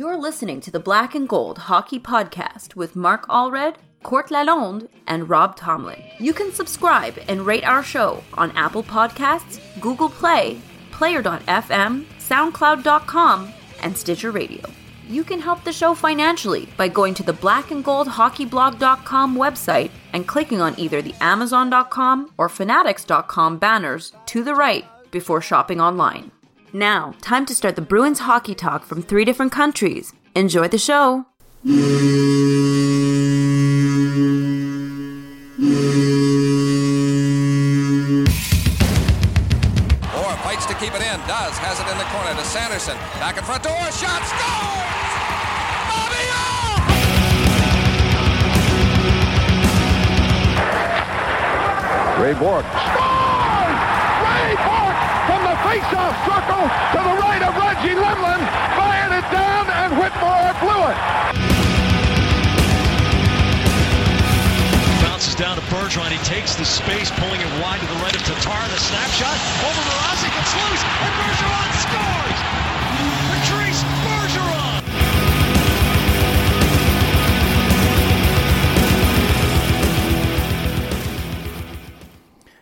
You're listening to the Black and Gold Hockey Podcast with Mark Alred, Court Lalonde, and Rob Tomlin. You can subscribe and rate our show on Apple Podcasts, Google Play, Player.fm, SoundCloud.com, and Stitcher Radio. You can help the show financially by going to the blackandgoldhockeyblog.com website and clicking on either the Amazon.com or Fanatics.com banners to the right before shopping online. Now, time to start the Bruins hockey talk from three different countries. Enjoy the show. Orr fights to keep it in. Does. Has it in the corner to Sanderson. Back in front to Orr. Shot. Scores! Bobby Orr! Ray Bourque. Face-off circle to the right of Reggie Lemelin. Fired it down and Whitmore blew it. Bounces down to Bergeron. He takes the space, pulling it wide to the right of Tatar. The snapshot over Mrazek. It's loose, and Bergeron scores!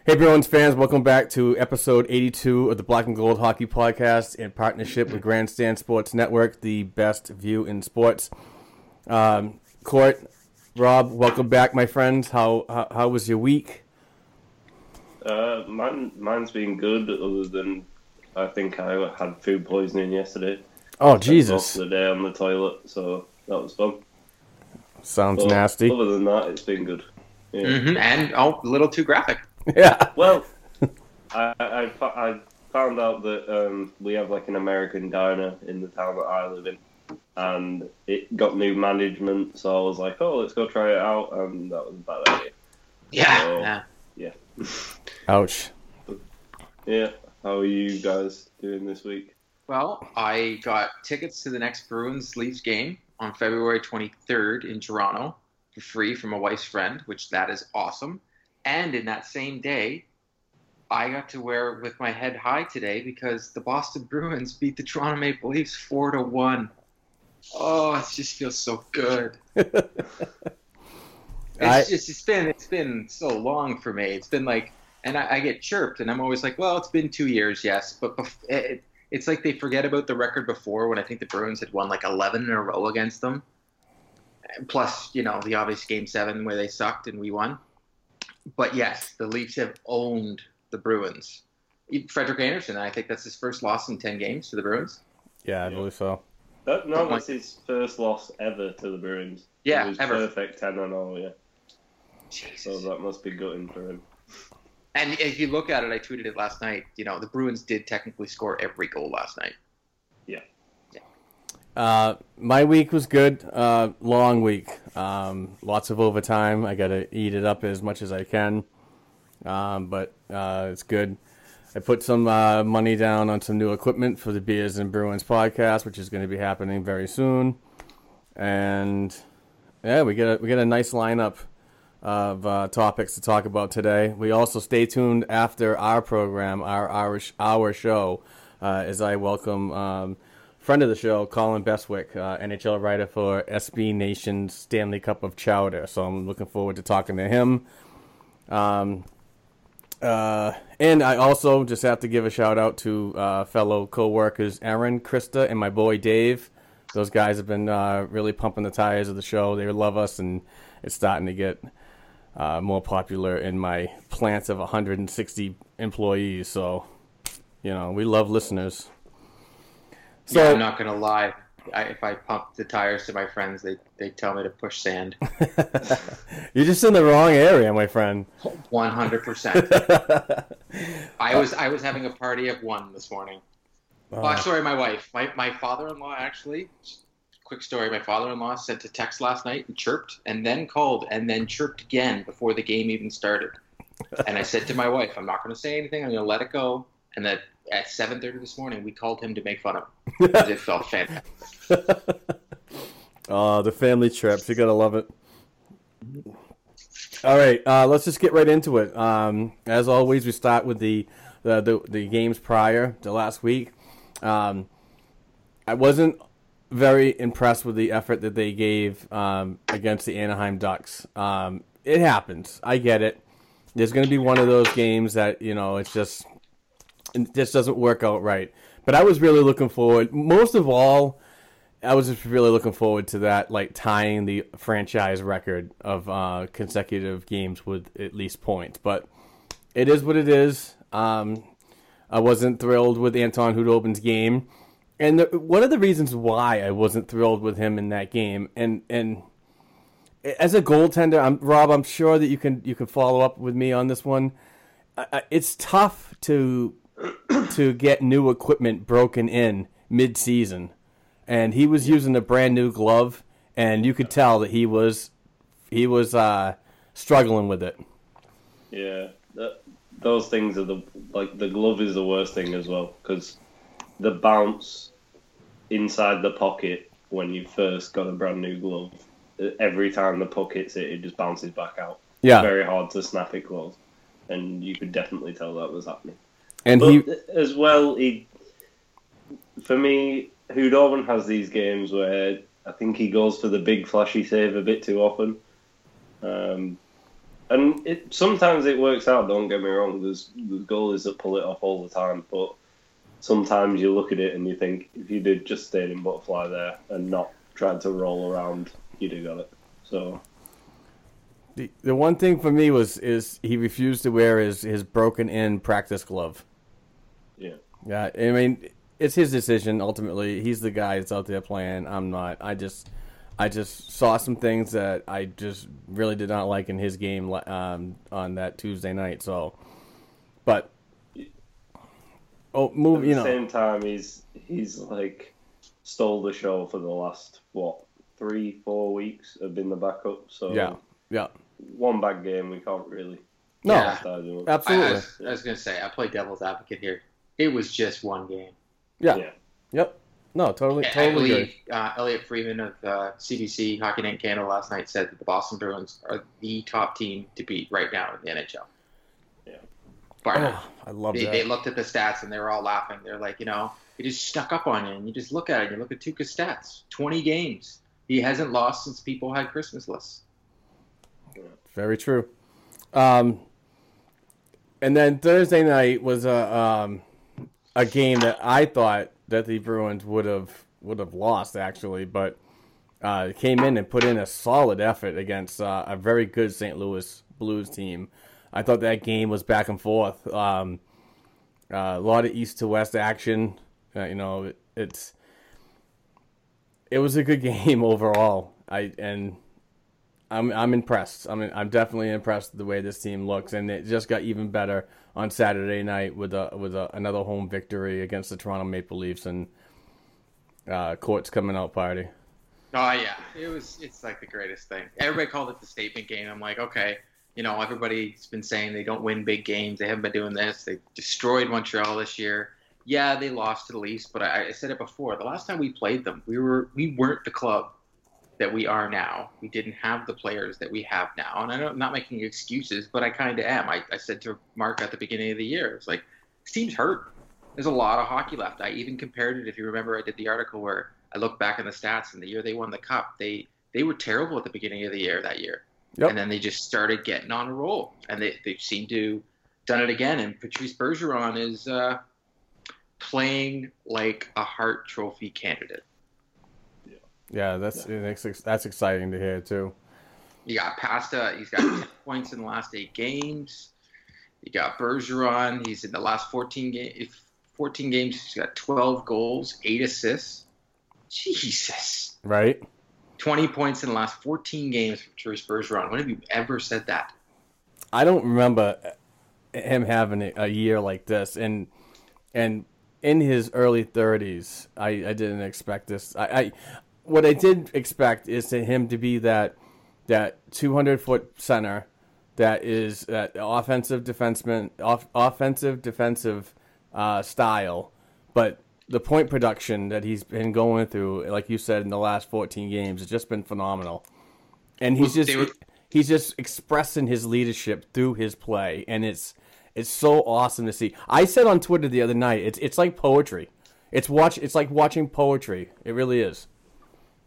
Hey Bruins fans, welcome back to episode 82 of the Black and Gold Hockey Podcast in partnership with Grandstand Sports Network, the best view in sports. Um, Court, Rob, welcome back, my friends. How how, how was your week? Uh, mine, mine's been good, other than I think I had food poisoning yesterday. Oh Jesus, the day on the toilet, so that was fun. sounds But nasty. Other than that, it's been good. Yeah. hmm And oh, a little too graphic. Yeah, Well, I, I, I found out that um, we have like an American diner in the town that I live in, and it got new management. So I was like, "Oh, let's go try it out," and that was a bad idea. Yeah. Oh. yeah. Yeah, ouch. yeah. How are you guys doing this week? Well, I got tickets to the next Bruins Leafs game on February 23rd in Toronto for free from a wife's friend, which that is awesome. And in that same day, I got to wear with my head high today because the Boston Bruins beat the Toronto Maple Leafs four to one. Oh, it just feels so good. I- It's just it's been it's been so long for me. It's been like, and I, I get chirped, and I'm always like, well, it's been two years, yes, but bef- it, it's like they forget about the record before when I think the Bruins had won like 11 in a row against them. Plus, you know, the obvious Game Seven where they sucked and we won. But yes, the Leafs have owned the Bruins. Frederik Andersen, I think that's his first loss in 10 games to the Bruins. Yeah, I believe so. That, no, Something that's his first loss ever to the Bruins. Yeah, it was ever. perfect ten and all. Yeah, so that must be gutting for him. And if you look at it, I tweeted it last night. You know, the Bruins did technically score every goal last night. Uh, my week was good. Uh, long week. Um, lots of overtime. I got to eat it up as much as I can. Um, but uh, it's good. I put some uh, money down on some new equipment for the Beers and Bruins podcast, which is going to be happening very soon. And yeah, we get a, we get a nice lineup of uh, topics to talk about today. We also stay tuned after our program, our our, our show, as I welcome um, friend of the show, Colin Bestwick, uh, NHL writer for SB Nation's Stanley Cup of Chowder. So I'm looking forward to talking to him. Um, uh, and I also just have to give a shout out to uh, fellow co-workers Aaron, Krista, and my boy Dave. Those guys have been uh, really pumping the tires of the show. They love us, and it's starting to get uh, more popular in my plants of 160 employees. So, you know, we love listeners. So So I'm not gonna lie. I, if I pump the tires to my friends, they they tell me to push sand. you're just in the wrong area, my friend. One hundred percent. I was I was having a party of one this morning. Uh. Oh, sorry, my wife. My my father-in-law actually. Quick story. My father-in-law sent a text last night and chirped, and then called, and then chirped again before the game even started. And I said to my wife, "I'm not going to say anything. I'm going to let it go." And that at 7:30 this morning, we called him to make fun of him. it felt fantastic. Oh, the family trips. You gotta love it. All right, uh, let's just get right into it. Um, as always, we start with the the, the, the games prior to last week. Um, I wasn't very impressed with the effort that they gave um, against the Anaheim Ducks. Um, it happens. I get it. There's going to be one of those games that you know it's just it just doesn't work out right. But I was really looking forward. Most of all, I was just really looking forward to that, like tying the franchise record of uh, consecutive games with at least points. But it is what it is. Um, I wasn't thrilled with Anton Khudobin's game, and the, one of the reasons why I wasn't thrilled with him in that game, and and as a goaltender, I'm Rob. I'm sure that you can you can follow up with me on this one. Uh, it's tough to to get new equipment broken in mid season, and he was using a brand new glove, and you could tell that he was he was uh, struggling with it. Yeah, that, those things are the like the glove is the worst thing as well because the bounce inside the pocket when you first got a brand new glove, every time the puck hits it, it just bounces back out. Yeah, it's very hard to snap it close, and you could definitely tell that was happening. And but he as well, he for me, Khudobin has these games where I think he goes for the big flashy save a bit too often. Um, and it sometimes it works out. Don't get me wrong. There's the goalies that pull it off all the time, but sometimes you look at it and you think if you did just stayed in butterfly there and not tried to roll around, you'd have got it. So the the one thing for me was is he refused to wear his his broken in practice glove. Yeah, Yeah, I mean it's his decision ultimately. He's the guy that's out there playing. I'm not. I just I just saw some things that I just really did not like in his game um, on that Tuesday night. So, but oh, move. at You the know, same time, he's he's like stole the show for the last what three four weeks have been the backup. So yeah, yeah. one bad game we can't really. No, Yeah. criticize him. I, I absolutely. was, I was going to say, I play devil's advocate here. It was just one game. Yeah. Yeah. Yep. No, totally, I- I totally believe good. uh, Elliotte Friedman of uh, CBC Hockey Night in Canada last night said that the Boston Bruins are the top team to beat right now in the NHL. Yeah. Bar. Oh, I love they, that. they looked at the stats and they were all laughing. They're like, you know, he just stuck up on you, and you just look at it. and You look at Tuukka's stats: twenty games. He hasn't lost since people had Christmas lists. Very true. Um, and then Thursday night was a um, a game that I thought that the Bruins would have would have lost actually, but uh, came in and put in a solid effort against uh, a very good St. Louis Blues team. I thought that game was back and forth. Um, uh, a lot of east to west action. Uh, you know, it, it's it was a good game overall. I and I'm I'm impressed. I mean, I'm definitely impressed with the way this team looks, and it just got even better on Saturday night with a with a, another home victory against the Toronto Maple Leafs and uh, courts coming out party. Oh yeah, it was. It's like the greatest thing. Everybody called it the statement game. I'm like, okay, you know, everybody's been saying they don't win big games. They haven't been doing this. They destroyed Montreal this year. Yeah, they lost to the Leafs, but I, I said it before. The last time we played them, we were we weren't the club that we are now. We didn't have the players that we have now. And I I'm not making excuses, but I kind of am. I, I said to Mark at the beginning of the year, it's like this team's hurt. There's a lot of hockey left. I even compared it. If you remember, I did the article where I looked back in the stats and the year they won the cup, they they were terrible at the beginning of the year that year, Yep. and then they just started getting on a roll, and they they seem to done it again. And Patrice Bergeron is uh, playing like a Hart Trophy candidate. Yeah, that's that's that's exciting to hear too. You got Pasta. He's got 10 points in the last eight games. You got Bergeron. He's in the last 14 games. 14 games. He's got 12 goals, eight assists. Jesus. Right? 20 points in the last 14 games for Patrice Bergeron. When have you ever said that? I don't remember him having a- year like this, and and in his early thirties, I, I didn't expect this. I, I what I did expect is to him to be that that two hundred foot center that is that offensive defenseman, off, offensive defensive uh, style, but the point production that he's been going through, like you said, in the last fourteen games, has just been phenomenal. And he's just were- he's just expressing his leadership through his play, and it's it's so awesome to see. I said on Twitter the other night, it's it's like poetry. It's watch it's like watching poetry. It really is.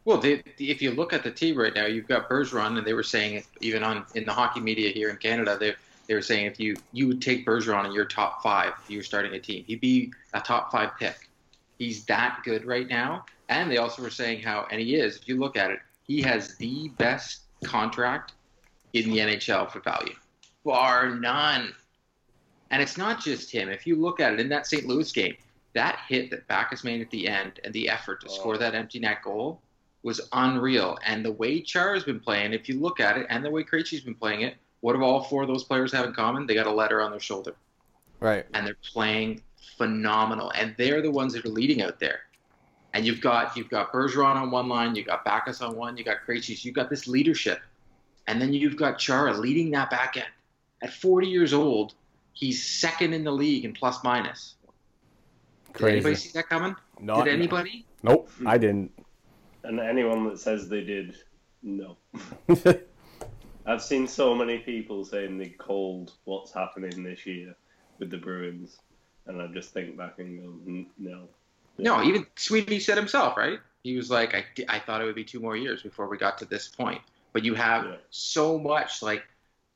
Well, they, if you look at the team right now, you've got Bergeron, and they were saying it even on in the hockey media here in Canada. They they were saying if you you would take Bergeron in your top five if you were starting a team, he'd be a top five pick. He's that good right now. And they also were saying how, and he is. If you look at it, he has the best contract in the NHL for value, bar none. And it's not just him. If you look at it in that St. Louis game, that hit that Backes made at the end and the effort to oh. score that empty net goal was unreal. And the way Char has been playing, if you look at it, and the way Krejci's been playing it, what do all four of those players have in common? They got a letter on their shoulder, Right. and they're playing phenomenal. And they're the ones that are leading out there. And you've got you've got Bergeron on one line, you've got Backes on one, you got Krejci, you've got this leadership, and then you've got Chara leading that back end. At 40 years old, he's second in the league in plus minus. Crazy. Did anybody see that coming? Not, Did anybody? Nope, I didn't. And anyone that says they did, no. I've seen so many people saying they called what's happening this year with the Bruins, and I just think back and go, "Mm, no. No, even Sweeney said himself, right? He was like, I, I thought it would be two more years before we got to this point. But you have Yeah. so much. Like,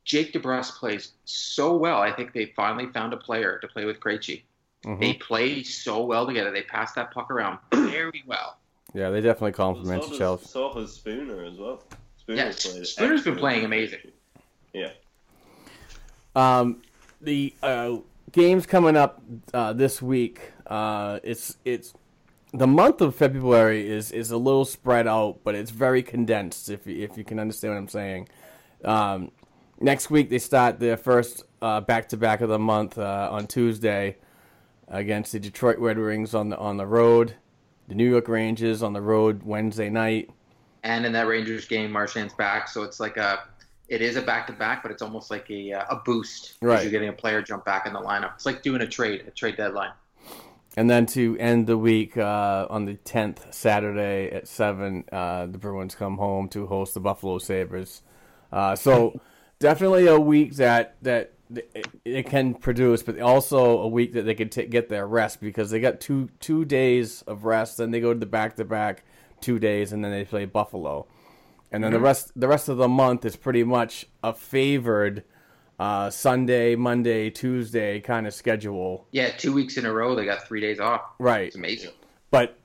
Jake DeBrusk plays so well. I think they finally found a player to play with Krejci. Mhm. They play so well together. They pass that puck around very well. Yeah, they definitely So complement each does, other. so has Spooner as well. Spooner's Yeah, played Spooner's been playing amazing. Yeah. Um, the uh, games coming up uh, this week. Uh, it's it's the month of February is is a little spread out, but it's very condensed. If you, if you can understand what I'm saying. Um, next week they start their first back to back of the month uh, on Tuesday against the Detroit Red Wings on the on the road. The New York Rangers on the road Wednesday night. And in that Rangers game, Marchand's back, so it's like a, it is a back to back, but it's almost like a uh, a boost. Right. You're getting a player jump back in the lineup. It's like doing a trade, a trade deadline. And then to end the week uh, on the 10th, Saturday at 7, uh, the Bruins come home to host the Buffalo Sabres. Uh, so definitely a week that, that it, it can produce, but also a week that they can t- get their rest because they got two two days of rest, then they go to the back to back two days, and then they play Buffalo. And then the rest the rest of the month is pretty much a favored uh, Sunday, Monday, Tuesday kind of schedule. Yeah, two weeks in a row, they got three days off. Right. It's amazing. But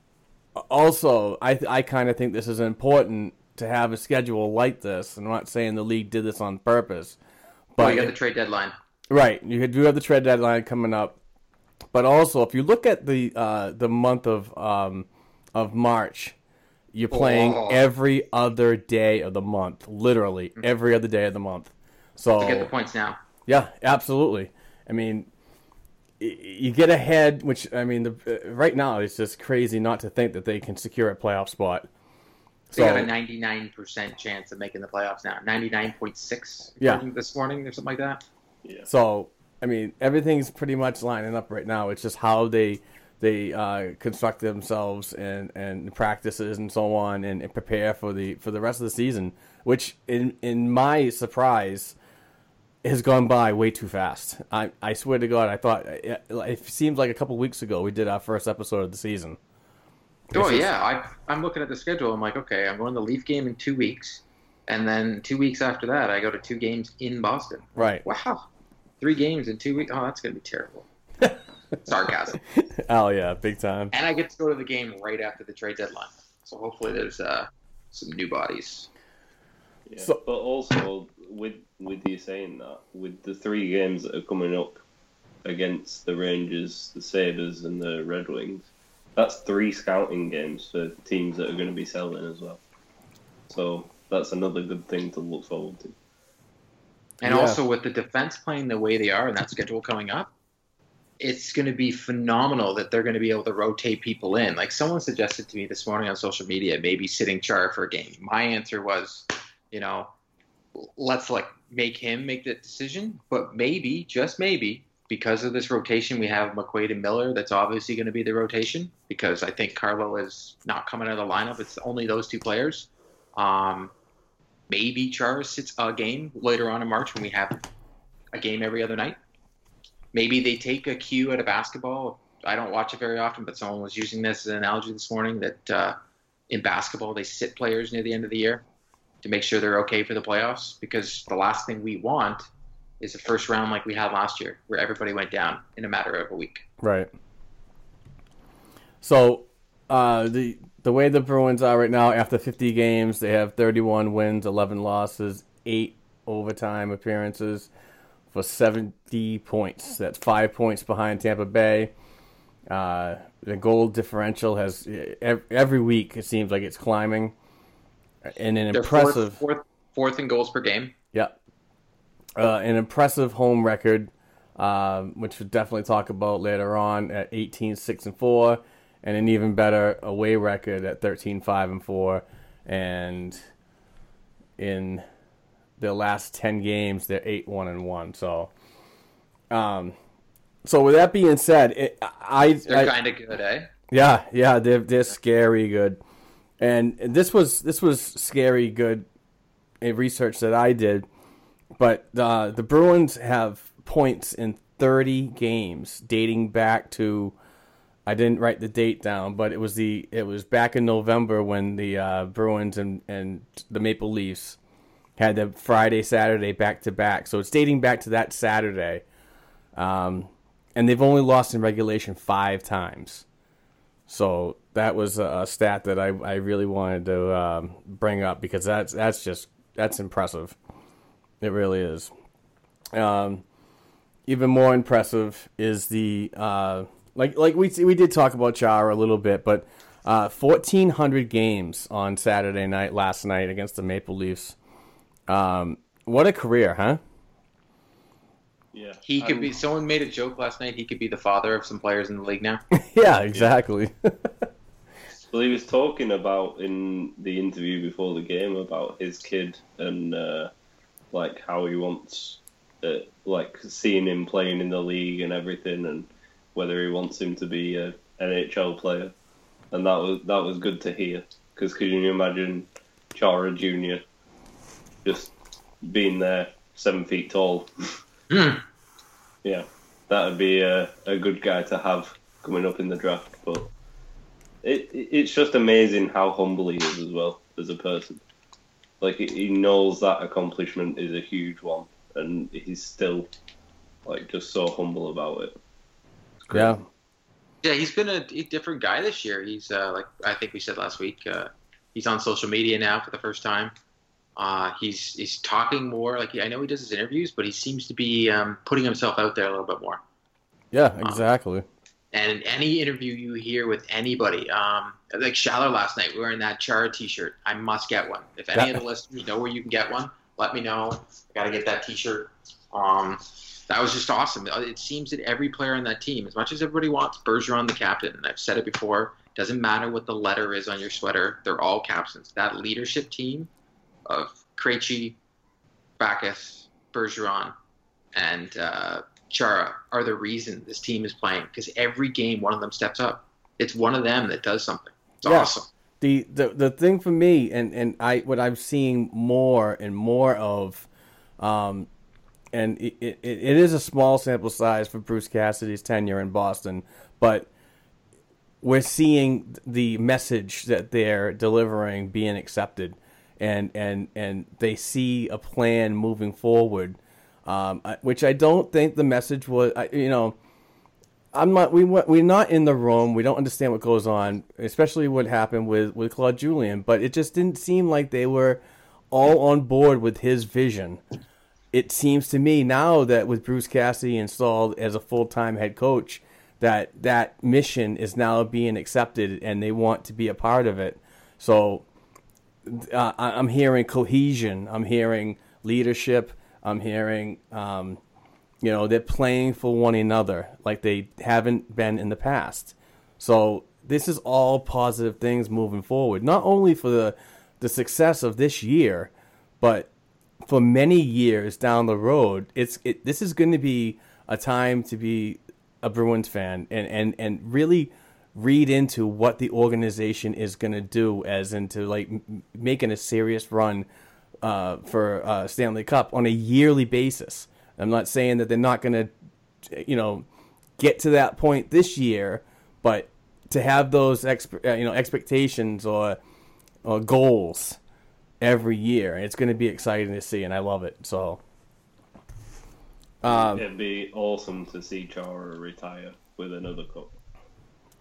also, I I kind of think this is important to have a schedule like this. And I'm not saying the league did this on purpose, But but you got the trade deadline. right, you do have the trade deadline coming up. But also, if you look at the uh, the month of um, of March, you're playing Oh. every other day of the month, literally every other day of the month. So To get the points now. yeah, absolutely. I mean, you get ahead, which I mean, the, uh, right now it's just crazy not to think that they can secure a playoff spot. They So got a 99% chance of making the playoffs now. 99.6 Yeah. this morning or something like that. Yeah. so I mean, everything's pretty much lining up right now. It's just how they they uh, construct themselves and, and practices and so on, and, and prepare for the for the rest of the season. Which, in in my surprise, has gone by way too fast. I, I swear to God, I thought it, it seems like a couple weeks ago we did our first episode of the season. Oh, is- yeah. I, I'm looking at the schedule. I'm like, okay, I'm going to the Leaf game in two weeks. And then two weeks after that, I go to two games in Boston. Right. Wow. Three games in two weeks. Oh, that's going to be terrible. Sarcasm. Oh yeah, big time. And I get to go to the game right after the trade deadline. So hopefully there's uh, some new bodies. Yeah. So- but also with with you saying that, with the three games that are coming up against the Rangers, the Sabres, and the Red Wings, that's three scouting games for teams that are going to be selling as well. So that's another good thing to look forward to. And Yeah. also with the defense playing the way they are and that schedule coming up, it's going to be phenomenal that they're going to be able to rotate people in. Like someone suggested to me this morning on social media, maybe sitting Char for a game. My answer was, you know, let's like make him make that decision, but maybe, just maybe, because of this rotation we have McQuaid and Miller, that's obviously going to be the rotation because I think Carlo is not coming out of the lineup. It's only those two players. Um, maybe Char sits a game later on in March when we have a game every other night. Maybe they take a cue out of basketball. I don't watch it very often, but someone was using this as an analogy this morning that uh, in basketball they sit players near the end of the year to make sure they're okay for the playoffs because the last thing we want is a first round like we had last year where everybody went down in a matter of a week. Right. So uh, the the way the Bruins are right now, after 50 games, they have 31 wins, 11 losses, eight overtime appearances for 70 points. That's five points behind Tampa Bay. Uh, the goal differential has every week it seems like it's climbing, and an They're impressive fourth, fourth, fourth in goals per game. yeah, uh, an impressive home record, uh, which we'll definitely talk about later on at 18 6 and 4 and an even better away record at 13 5 and 4 and in their last 10 games they're 8 1 and 1 so um so with that being said it, I They're kind of good, eh? yeah, yeah, they're they're scary good, and this was this was scary good, research that I did, but uh, the Bruins have points in thirty games dating back to, I didn't write the date down, but it was the it was back in November when the uh, Bruins and and the Maple Leafs had the Friday Saturday back to back, so it's dating back to that Saturday, um, and they've only lost in regulation five times. So that was a stat that I, I really wanted to um, bring up because that's that's just that's impressive. It really is. Um, even more impressive is the uh, like like we we did talk about Chara a little bit, but uh, fourteen hundred games on Saturday night last night against the Maple Leafs. Um, what a career, huh? Yeah, He could And- be. Someone made a joke last night. He could be the father of some players in the league now. yeah, exactly. Well, he was talking about in the interview before the game about his kid and uh, like how he wants, uh, like seeing him playing in the league and everything, and whether he wants him to be a NHL player, and that was that was good to hear. Because could you imagine Chara Junior just being there, seven feet tall? Hmm. Yeah, that would be a, a good guy to have coming up in the draft, but it, it- it's just amazing how humble he is as well as a person. Like he- he knows that accomplishment is a huge one, and he's still like just so humble about it. yeah, Yeah, he's been a, a different guy this year. He's uh, like I think we said last week. Uh, he's on social media now for the first time. Uh, he's he's talking more. Like I know he does his interviews, but he seems to be um, putting himself out there a little bit more. yeah, exactly. And any interview you hear with anybody, um, like Schaller last night wearing that Chara T-shirt, I must get one. If any Yeah. of the listeners know where you can get one, let me know. I got to get that T-shirt. Um, that was just awesome. It seems that every player on that team, as much as everybody wants Bergeron the captain, and I've said it before, doesn't matter what the letter is on your sweater, they're all captains. That leadership team of Krejci, Backes, Bergeron, and uh, Chara are the reason this team is playing because every game one of them steps up. It's one of them that does something. It's Yeah. awesome. the, the the thing for me and and I what I'm seeing more and more of um and it, it, it is a small sample size for Bruce Cassidy's tenure in Boston but we're seeing the message that they're delivering being accepted and and and they see a plan moving forward um, which I don't think the message was you know I'm not. We we're not in the room. We don't understand what goes on, especially what happened with with Claude Julien. But it just didn't seem like they were all on board with his vision. It seems to me now that with Bruce Cassidy installed as a full time head coach, that that mission is now being accepted, and they want to be a part of it. So uh, I'm hearing cohesion. I'm hearing leadership. I'm hearing. Um, you know, they're playing for one another like they haven't been in the past. So this is all positive things moving forward, not only for the the success of this year, but for many years down the road. It's it, this is going to be a time to be a Bruins fan and and and really read into what the organization is going to do as into like m- making a serious run uh, for uh, Stanley Cup on a yearly basis. I'm not saying that they're not going to, you know, get to that point this year, but to have those exp- uh, you know expectations or or goals every year. It's going to be exciting to see, and I love it. So, um, It'd be awesome to see Chara retire with another cup.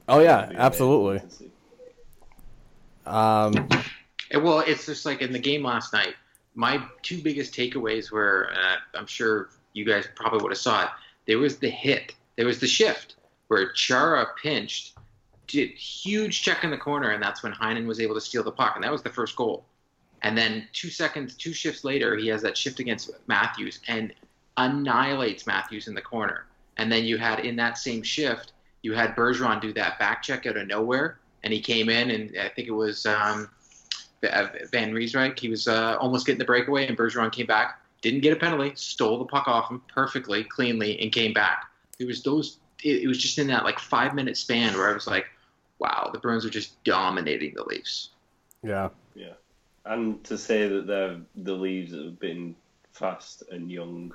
oh yeah, absolutely. amazing to see. Um, well, it's just like in the game last night. My two biggest takeaways were, uh, I'm sure you guys probably would have saw it. There was the hit. There was the shift where Chara pinched, did huge check in the corner, and that's when Heinen was able to steal the puck, and that was the first goal. And then two seconds, two shifts later, he has that shift against Matthews and annihilates Matthews in the corner. And then you had in that same shift, you had Bergeron do that back check out of nowhere, and he came in, and I think it was um, van Riemsdyk. He was uh, almost getting the breakaway, and Bergeron came back, didn't get a penalty, stole the puck off him perfectly, cleanly, and came back. It was those. It, it was just in that like five minute span where I was like, "Wow, the Bruins are just dominating the Leafs." yeah, Yeah, and to say that they're the Leaves have been fast and young,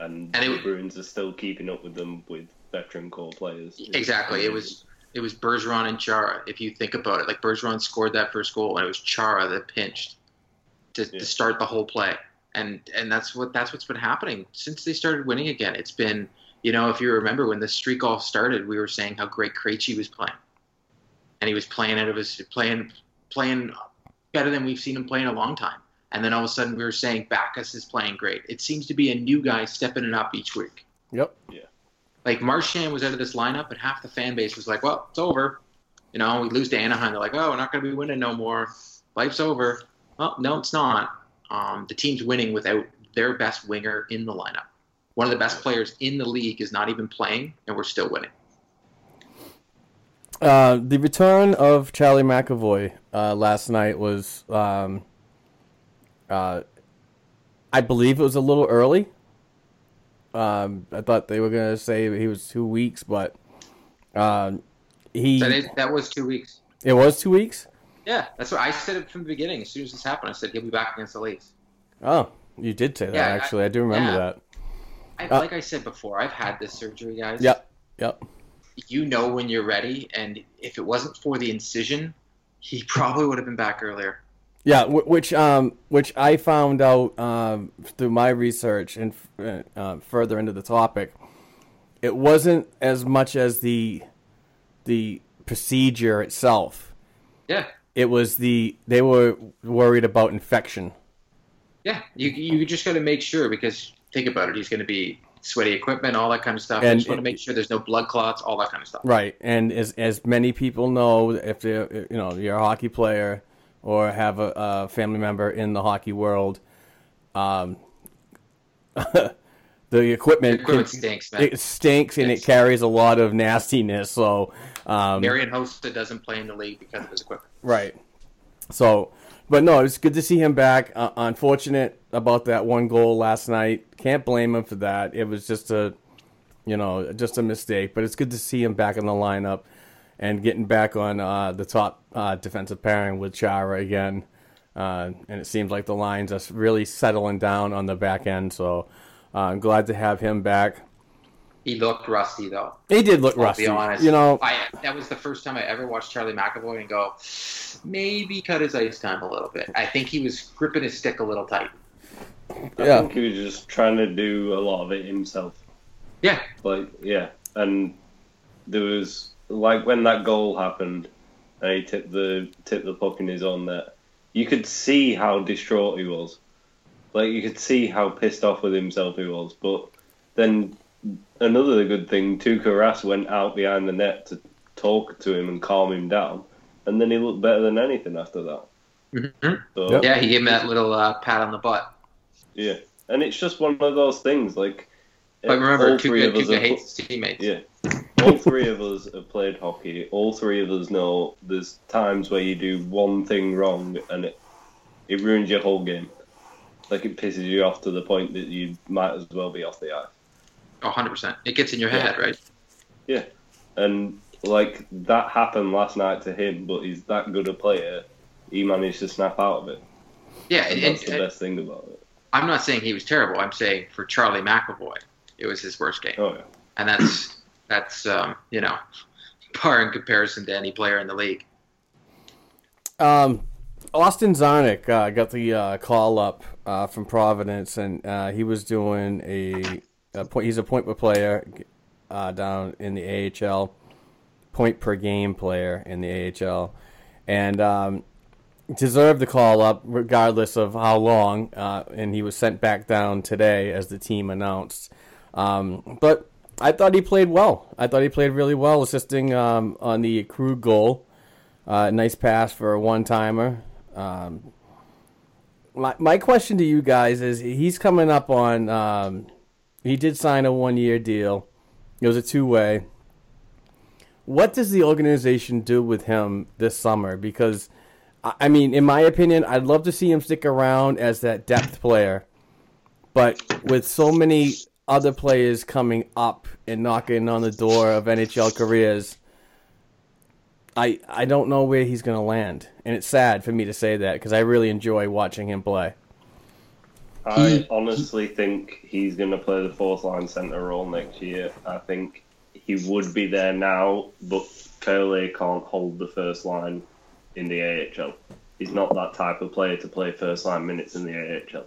and, And it the Bruins are still keeping up with them with veteran core players. Exactly. It was it was Bergeron and Chara. If you think about it, like Bergeron scored that first goal, and it was Chara that pinched to, Yeah. to start the whole play. And and that's what that's what's been happening since they started winning again. It's been you know if you remember when the streak all started, we were saying how great Krejci was playing, and he was playing out of his playing playing better than we've seen him play in a long time. And then all of a sudden we were saying Backes is playing great. It seems to be a new guy stepping it up each week. yep, Like Marchand was out of this lineup, and half the fan base was like, "Well, it's over." You know, we lose to Anaheim. They're like, "Oh, we're not going to be winning no more. Life's over." Well, no, it's not. Um, the team's winning without their best winger in the lineup. One of the best players in the league is not even playing, and we're still winning. Uh, the return of Charlie McAvoy uh, last night was, um, uh, I believe it was a little early. Um, I thought they were gonna say he was two weeks, but um, he That is, that was two weeks. it was two weeks. Yeah, that's what I said it from the beginning. As soon as this happened, I said he'll be back against the Leafs. Oh, you did say that Yeah, I- actually. I, do remember yeah. that. I, Uh, like I said before, I've had this surgery, guys. Yep, yep. you know when you're ready, and if it wasn't for the incision, he probably would have been back earlier. Yeah, which um, which I found out um, through my research and uh, further into the topic. It wasn't as much as the the procedure itself. Yeah, It was the they were worried about infection. yeah. You you just got to make sure because think about it, he's going to be sweaty equipment, all that kind of stuff. And you just want to make sure there's no blood clots, all that kind of stuff. Right, and as as many people know, if they are you know you're a hockey player or have a, a family member in the hockey world, um, the equipment, The equipment can- stinks, man. It stinks and Yes. it carries a lot of nastiness. So, um, Marian Hossa doesn't play in the league because of his equipment. right. So, but no, it's good to see him back. Uh, unfortunate about that one goal last night. Can't blame him for that. It was just a, you know, just a mistake. But it's good to see him back in the lineup and getting back on uh, the top uh, defensive pairing with Chara again. Uh, and it seems like the lines are really settling down on the back end. So uh, I'm glad to have him back. He looked rusty though. He did look I'll rusty. be honest. You know, I that was the first time I ever watched Charlie McAvoy and go, maybe cut his ice time a little bit. I think he was gripping his stick a little tight. I Yeah. think he was just trying to do a lot of it himself. Yeah, Like, yeah, and there was like when that goal happened, and he tipped the tipped the puck in his own net. You could see how distraught he was. Like you could see how pissed off with himself he was. But then another good thing, Tuukka Rask went out behind the net to talk to him and calm him down, and then he looked better than anything after that. Mhm. So, yeah. He gave him that little uh, pat on the butt. Yeah, and it's just one of those things. Like, But remember, all three Tuukka, of us Tuukka have- hates his teammates. Yeah, all three of us have played hockey. All three of us know there's times where you do one thing wrong and it it ruins your whole game. Like it pisses you off to the point that you might as well be off the ice. Oh, 100%. It gets in your Yeah. head, right? Yeah, and like that happened last night to him, but he's that good a player. He managed to snap out of it. Yeah, And and, that's and, the best thing about it. I'm not saying he was terrible. I'm saying for Charlie McAvoy, it was his worst game. Oh yeah. And that's, that's um, you know, par in comparison to any player in the league. Um, Austin Czarnik uh, got the uh, call up uh, from Providence, and uh, he was doing a, a point. He's a point per player uh, down in the AHL, point per game player in the AHL, and um, deserved the call up regardless of how long. Uh, and he was sent back down today, as the team announced. Um, but I thought he played well. I thought he played really well, assisting um, on the Krug goal. Uh, nice pass for a one timer. Um, my my question to you guys is: He's coming up on. Um, he did sign a one year deal. It was a two way. What does the organization do with him this summer? Because, I mean, in my opinion, I'd love to see him stick around as that depth player. But with so many other players coming up and knocking on the door of NHL careers, I I don't know where he's going to land, and it's sad for me to say that because I really enjoy watching him play. I honestly think he's going to play the fourth line center role next year. I think he would be there now, but clearly can't hold the first line in the AHL. He's not that type of player to play first line minutes in the AHL.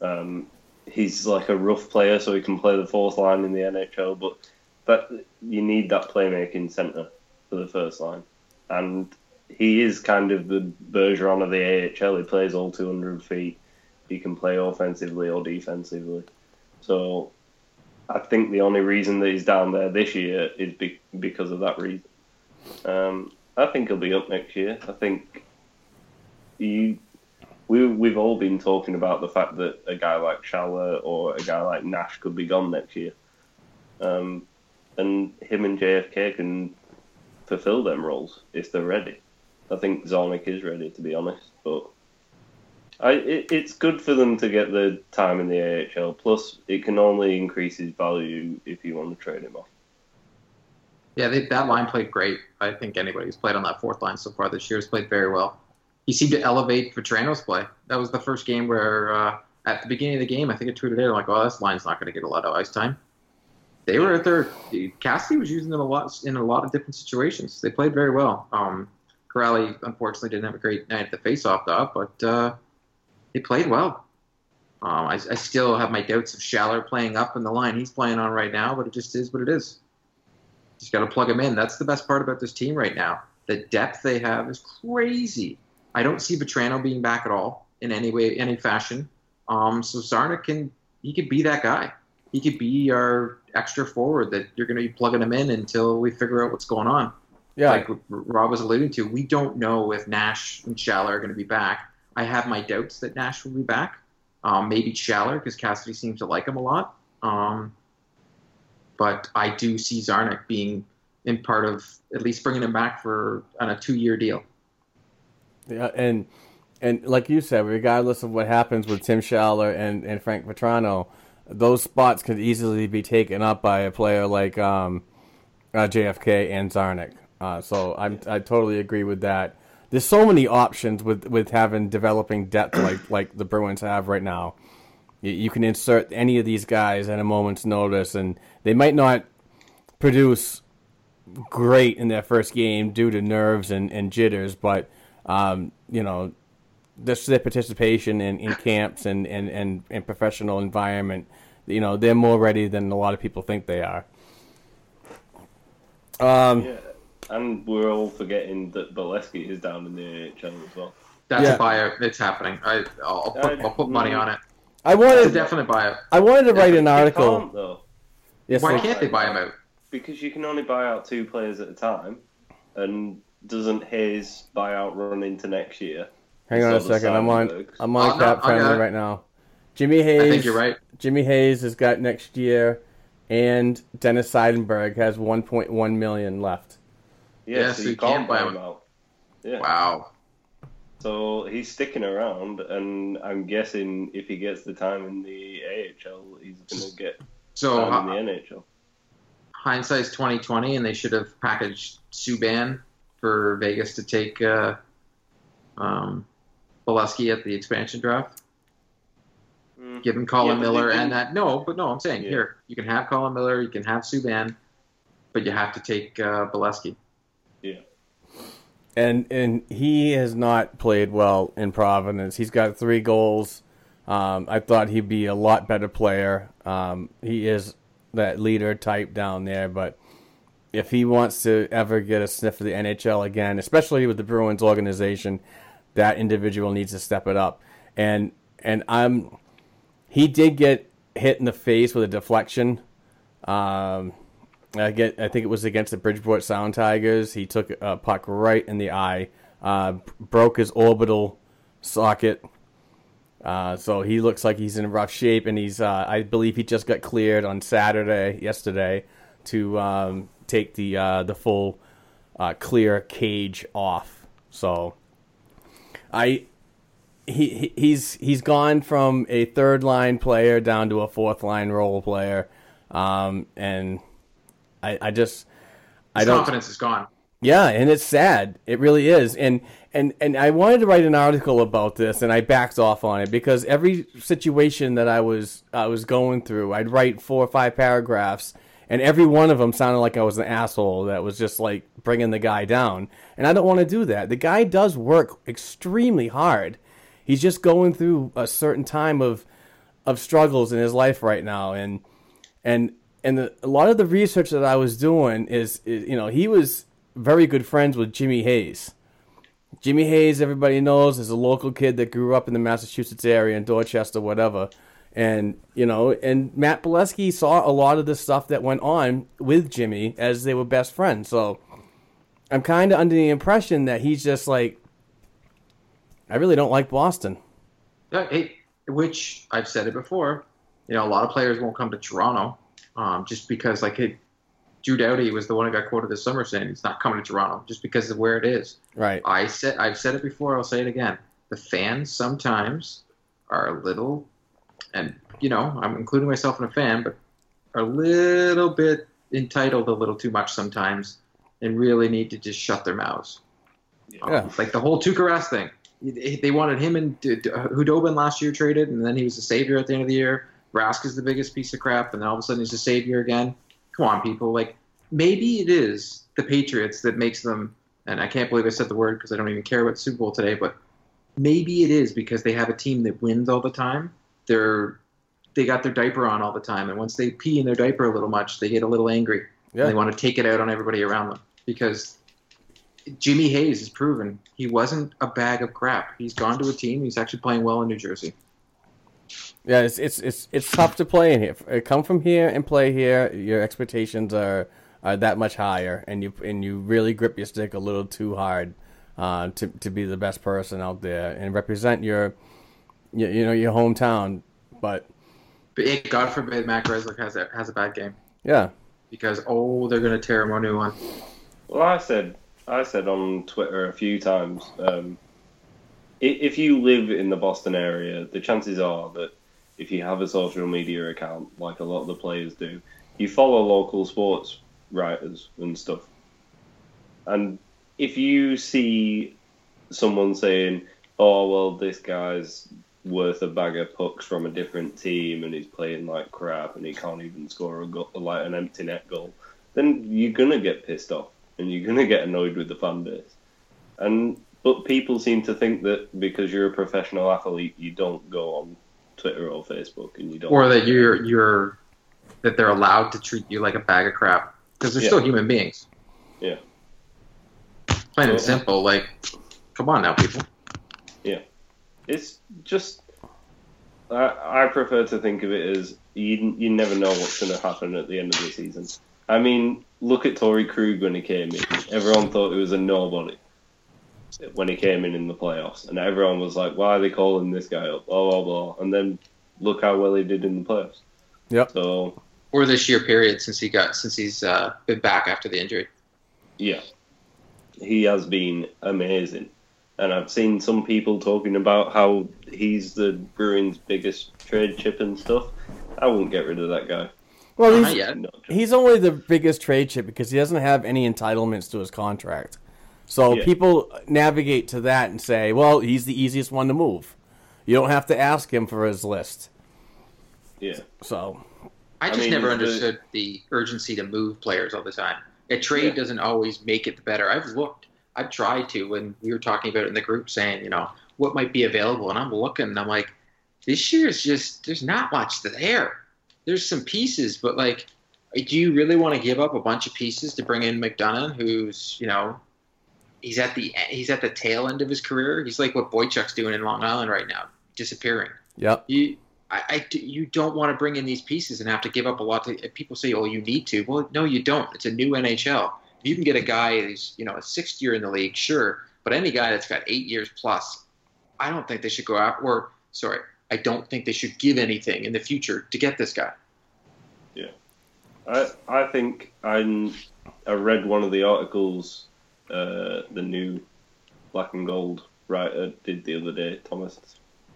Um, he's like a rough player, so he can play the fourth line in the NHL, but that you need that playmaking center for the first line, and he is kind of the Bergeron of the AHL. He plays all 200 feet. He can play offensively or defensively. So I think the only reason that he's down there this year is be- because of that reason. Um, I think he'll be up next year. I think he, we we've all been talking about the fact that a guy like Schaller or a guy like Nash could be gone next year, um, and him and JFK can fulfill them roles if they're ready. I think Czarnik is ready, to be honest, but I, it, it's good for them to get the time in the AHL. Plus, it can only increase his value if you want to trade him off. Yeah, they, that line played great. I think anybody who's played on that fourth line so far this year has played very well. He seemed to elevate Vatrano's play. That was the first game where, uh, at the beginning of the game, I think I tweeted it, like, oh, this line's not going to get a lot of ice time. They were at their. Cassidy was using them a lot in a lot of different situations. They played very well. Um, Kuraly, unfortunately, didn't have a great night at the face-off, though, but uh, they played well. Um, I, I, still have my doubts of Schaller playing up in the line he's playing on right now, but it just is what it is. Just got to plug him in. That's the best part about this team right now. The depth they have is crazy. I don't see Vatrano being back at all in any way, any fashion. Um, so Czarnik can he could be that guy. He could be our extra forward that you're going to be plugging him in until we figure out what's going on. Yeah, like Rob was alluding to, we don't know if Nash and Schaller are going to be back. I have my doubts that Nash will be back. Um, maybe Schaller because Cassidy seems to like him a lot. Um, but I do see Czarnik being in part of at least bringing him back for on a two-year deal. Yeah, and and like you said, regardless of what happens with Tim Schaller and, and Frank Vatrano, those spots could easily be taken up by a player like um, uh, JFK and Czarnik. Uh, so I'm, I totally agree with that. There's so many options with, with having developing depth like like the Bruins have right now. You, you can insert any of these guys at a moment's notice, and they might not produce great in their first game due to nerves and, and jitters, but um, you know, just their participation in, in camps and, and, and, and professional environment, you know, they're more ready than a lot of people think they are. Um, yeah, and we're all forgetting that Beleskey is down in the channel as well. That's yeah. a buyout. It's happening. I, will put, I'll put money on it. I wanted it's a definite buyout. I wanted to write an article. Can't, though. Yes, Why can't they buy him out? Because you can only buy out two players at a time, and doesn't his buyout run into next year? Hang on a second. I'm on. I'm on oh, cap no, friendly right now. Jimmy Hayes. I think you're right. Jimmy Hayes has got next year, and Dennis Seidenberg has 1.1 million left. Yeah, yeah so, so you can't buy him out. Yeah. Wow. So he's sticking around, and I'm guessing if he gets the time in the AHL, he's going to get so time in the NHL. Hindsight's 2020, and they should have packaged Subban for Vegas to take uh, um, Beleskey at the expansion draft. Mm. Give him Colin yeah, Miller and that. No, but no, I'm saying yeah. here you can have Colin Miller, you can have Subban, but you have to take uh, Beleskey. Yeah. and and he has not played well in Providence. He's got three goals. Um, I thought he'd be a lot better player. Um, he is that leader type down there, but if he wants to ever get a sniff of the NHL again, especially with the Bruins organization, that individual needs to step it up. And and I'm he did get hit in the face with a deflection. Um, I get I think it was against the Bridgeport Sound Tigers. He took a puck right in the eye, uh, broke his orbital socket. Uh, so he looks like he's in rough shape, and he's uh, I believe he just got cleared on Saturday yesterday to um, take the uh, the full uh, clear cage off. So I he he's he's gone from a third line player down to a fourth line role player, um, and I I just I His don't confidence is gone. yeah, and it's sad. It really is. And and and I wanted to write an article about this, and I backed off on it because every situation that I was I was going through, I'd write four or five paragraphs, and every one of them sounded like I was an asshole that was just like bringing the guy down. And I don't want to do that. The guy does work extremely hard. He's just going through a certain time of of struggles in his life right now, and and and the, a lot of the research that I was doing is, is, you know, he was very good friends with Jimmy Hayes. Jimmy Hayes, everybody knows, is a local kid that grew up in the Massachusetts area in Dorchester, whatever. And you know, and Matt Beleskey saw a lot of the stuff that went on with Jimmy as they were best friends. So I'm kind of under the impression that he's just like, I really don't like Boston. Yeah, hey, which I've said it before. You know, a lot of players won't come to Toronto um, just because, like, hey, Drew Doughty was the one who got quoted this summer saying he's not coming to Toronto just because of where it is. Right. I said I've said it before. I'll say it again. The fans sometimes are a little, and you know, I'm including myself in a fan, but are a little bit entitled a little too much sometimes, and really need to just shut their mouths. Um, Yeah. like the whole Tuukka Rask thing. They wanted him and D- D- Khudobin last year traded, and then he was the savior at the end of the year. Rask is the biggest piece of crap, and then all of a sudden he's the savior again. Come on, people. Like maybe it is the Patriots that makes them. And I can't believe I said the word because I don't even care about Super Bowl today. But maybe it is because they have a team that wins all the time. They're they got their diaper on all the time, and once they pee in their diaper a little much, they get a little angry. Yeah. And they want to take it out on everybody around them because Jimmy Hayes has proven he wasn't a bag of crap. He's gone to a team. He's actually playing well in New Jersey. Yeah, it's it's it's it's tough to play in here. Come from here and play here. Your expectations are are that much higher, and you and you really grip your stick a little too hard uh, to to be the best person out there and represent your, you, you know your hometown. But But it, God forbid Mac Reslick has a has a bad game yeah, because oh they're gonna tear him a new one. Well, I said I said on Twitter a few times, um, if you live in the Boston area, the chances are that if you have a social media account, like a lot of the players do, you follow local sports writers and stuff. And if you see someone saying, "Oh well, this guy's worth a bag of pucks from a different team and he's playing like crap and he can't even score a goal, like an empty net goal," then you're gonna get pissed off and you're gonna get annoyed with the fan base. And but people seem to think that because you're a professional athlete, you don't go on Twitter or Facebook and you don't. Or that you're you're that they're allowed to treat you like a bag of crap because they're Yeah. still human beings. Yeah. Plain and simple. Like, come on now, people. It's just. I, I prefer to think of it as you, you never know what's going to happen at the end of the season. I mean, look at Torey Krug when he came in. Everyone thought he was a nobody when he came in in the playoffs, and everyone was like, "Why are they calling this guy up?" Blah blah blah. And then look how well he did in the playoffs. Yep. So Or this year period since he got since he's uh, been back after the injury. yeah, he has been amazing. And I've seen some people talking about how he's the Bruins' biggest trade chip and stuff. I wouldn't get rid of that guy. well, he's, he's only the biggest trade chip because he doesn't have any entitlements to his contract. So Yeah. people navigate to that and say, "Well, he's the easiest one to move. You don't have to ask him for his list." Yeah. So I just mean, never understood the urgency to move players all the time. A trade Yeah. doesn't always make it better. I've looked. I tried to when we were talking about it in the group, saying you know what might be available, and I'm looking, and I'm like, this year is just there's not much there. There's some pieces, but like, do you really want to give up a bunch of pieces to bring in McDonagh, who's you know he's at the he's at the tail end of his career. He's like what Boychuk's doing in Long Island right now, disappearing. Yep. You, I, I, you don't want to bring in these pieces and have to give up a lot. To people say, "Oh, you need to." Well, no, you don't. It's a new NHL. You can get a guy who's you know a sixth year in the league, sure. But any guy that's got eight years plus, I don't think they should go out. Or sorry, I don't think they should give anything in the future to get this guy. Yeah, I I think I I read one of the articles uh, the new Black and Gold writer did the other day. Thomas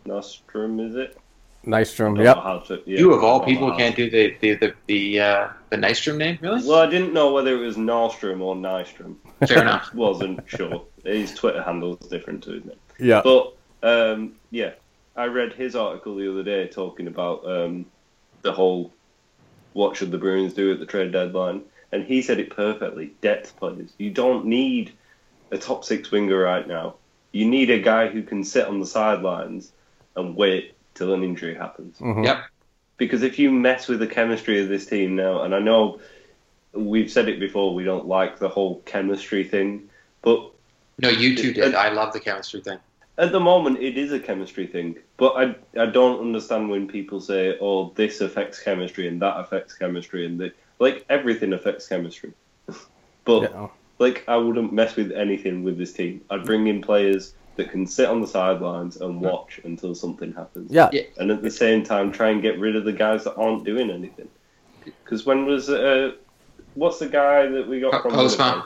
Nostrum, is it? Nystrom, Don't yep. to- yeah, you of all people how can't do the the the the, uh, the Nystrom name, really? Well, I didn't know whether it was Nordstrom or Nystrom. Fair enough. Wasn't sure. His Twitter handle is different to it. Yeah. But um, yeah, I read his article the other day talking about um, the whole what should the Bruins do at the trade deadline, and he said it perfectly. Depth players. You don't need a top six winger right now. You need a guy who can sit on the sidelines and wait till an injury happens. Mhm. Yep. Because if you mess with the chemistry of this team now, and I know we've said it before, we don't like the whole chemistry thing, but No, you two did. I love the chemistry thing. at the moment, it is a chemistry thing, but I I don't understand when people say, "Oh, this affects chemistry and that affects chemistry," and the, like everything affects chemistry. but Yeah. like, I wouldn't mess with anything with this team. I'd bring in players that can sit on the sidelines and watch until something happens. Yeah. Yeah. and at the same time, try and get rid of the guys that aren't doing anything. Because when was uh, what's the guy that we got Po- from Postma. Winnipeg?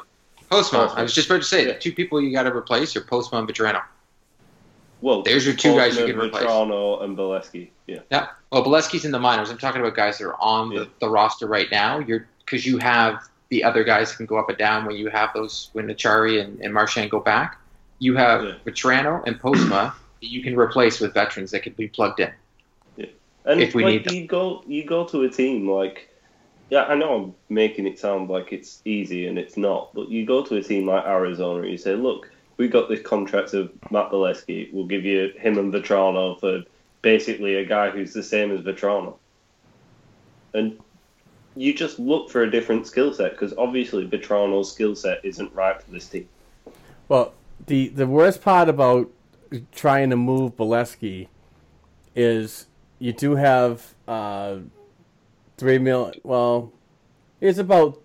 Postman. Postman. I was just about to say Yeah. the two people you got to replace are Postman and Vatrano. Well, There's your two guys you Postma, can replace. Vatrano and Beleskey. Yeah. Yeah. Well, Beleskey's in the minors. I'm talking about guys that are on Yeah. the, the roster right now. You're because you have the other guys who can go up and down when you have those when Acciari and, and Marchand go back. You have Yeah. Vatrano and Postma that you can replace with veterans that can be plugged in. Yeah. And If we like need them. you go, you go to a team like, yeah, I know I'm making it sound like it's easy and it's not, but you go to a team like Arizona and you say, look, we got this contract of Matt Beleskey. We'll give you him and Vatrano for basically a guy who's the same as Vatrano, and you just look for a different skill set because obviously Vatrano's skill set isn't right for this team. Well, the the worst part about trying to move Beleskey is you do have uh, three million. Well, it's about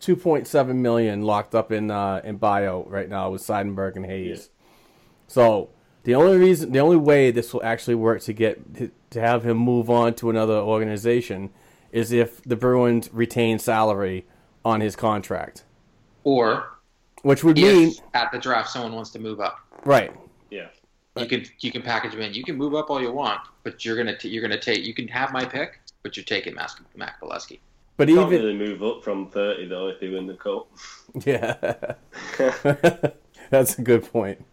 two point seven million locked up in uh, in bio right now with Seidenberg and Hayes. So the only reason, the only way this will actually work to get to have him move on to another organization is if the Bruins retain salary on his contract, Or which would mean at the draft someone wants to move up, right. Yeah, you can you can package them in. You can move up all you want, but you're gonna t- you're gonna take. You can have my pick, but you're taking Mac, Mac Beleskey. But can't even really move up from thirty though if they win the cup. Yeah, that's a good point.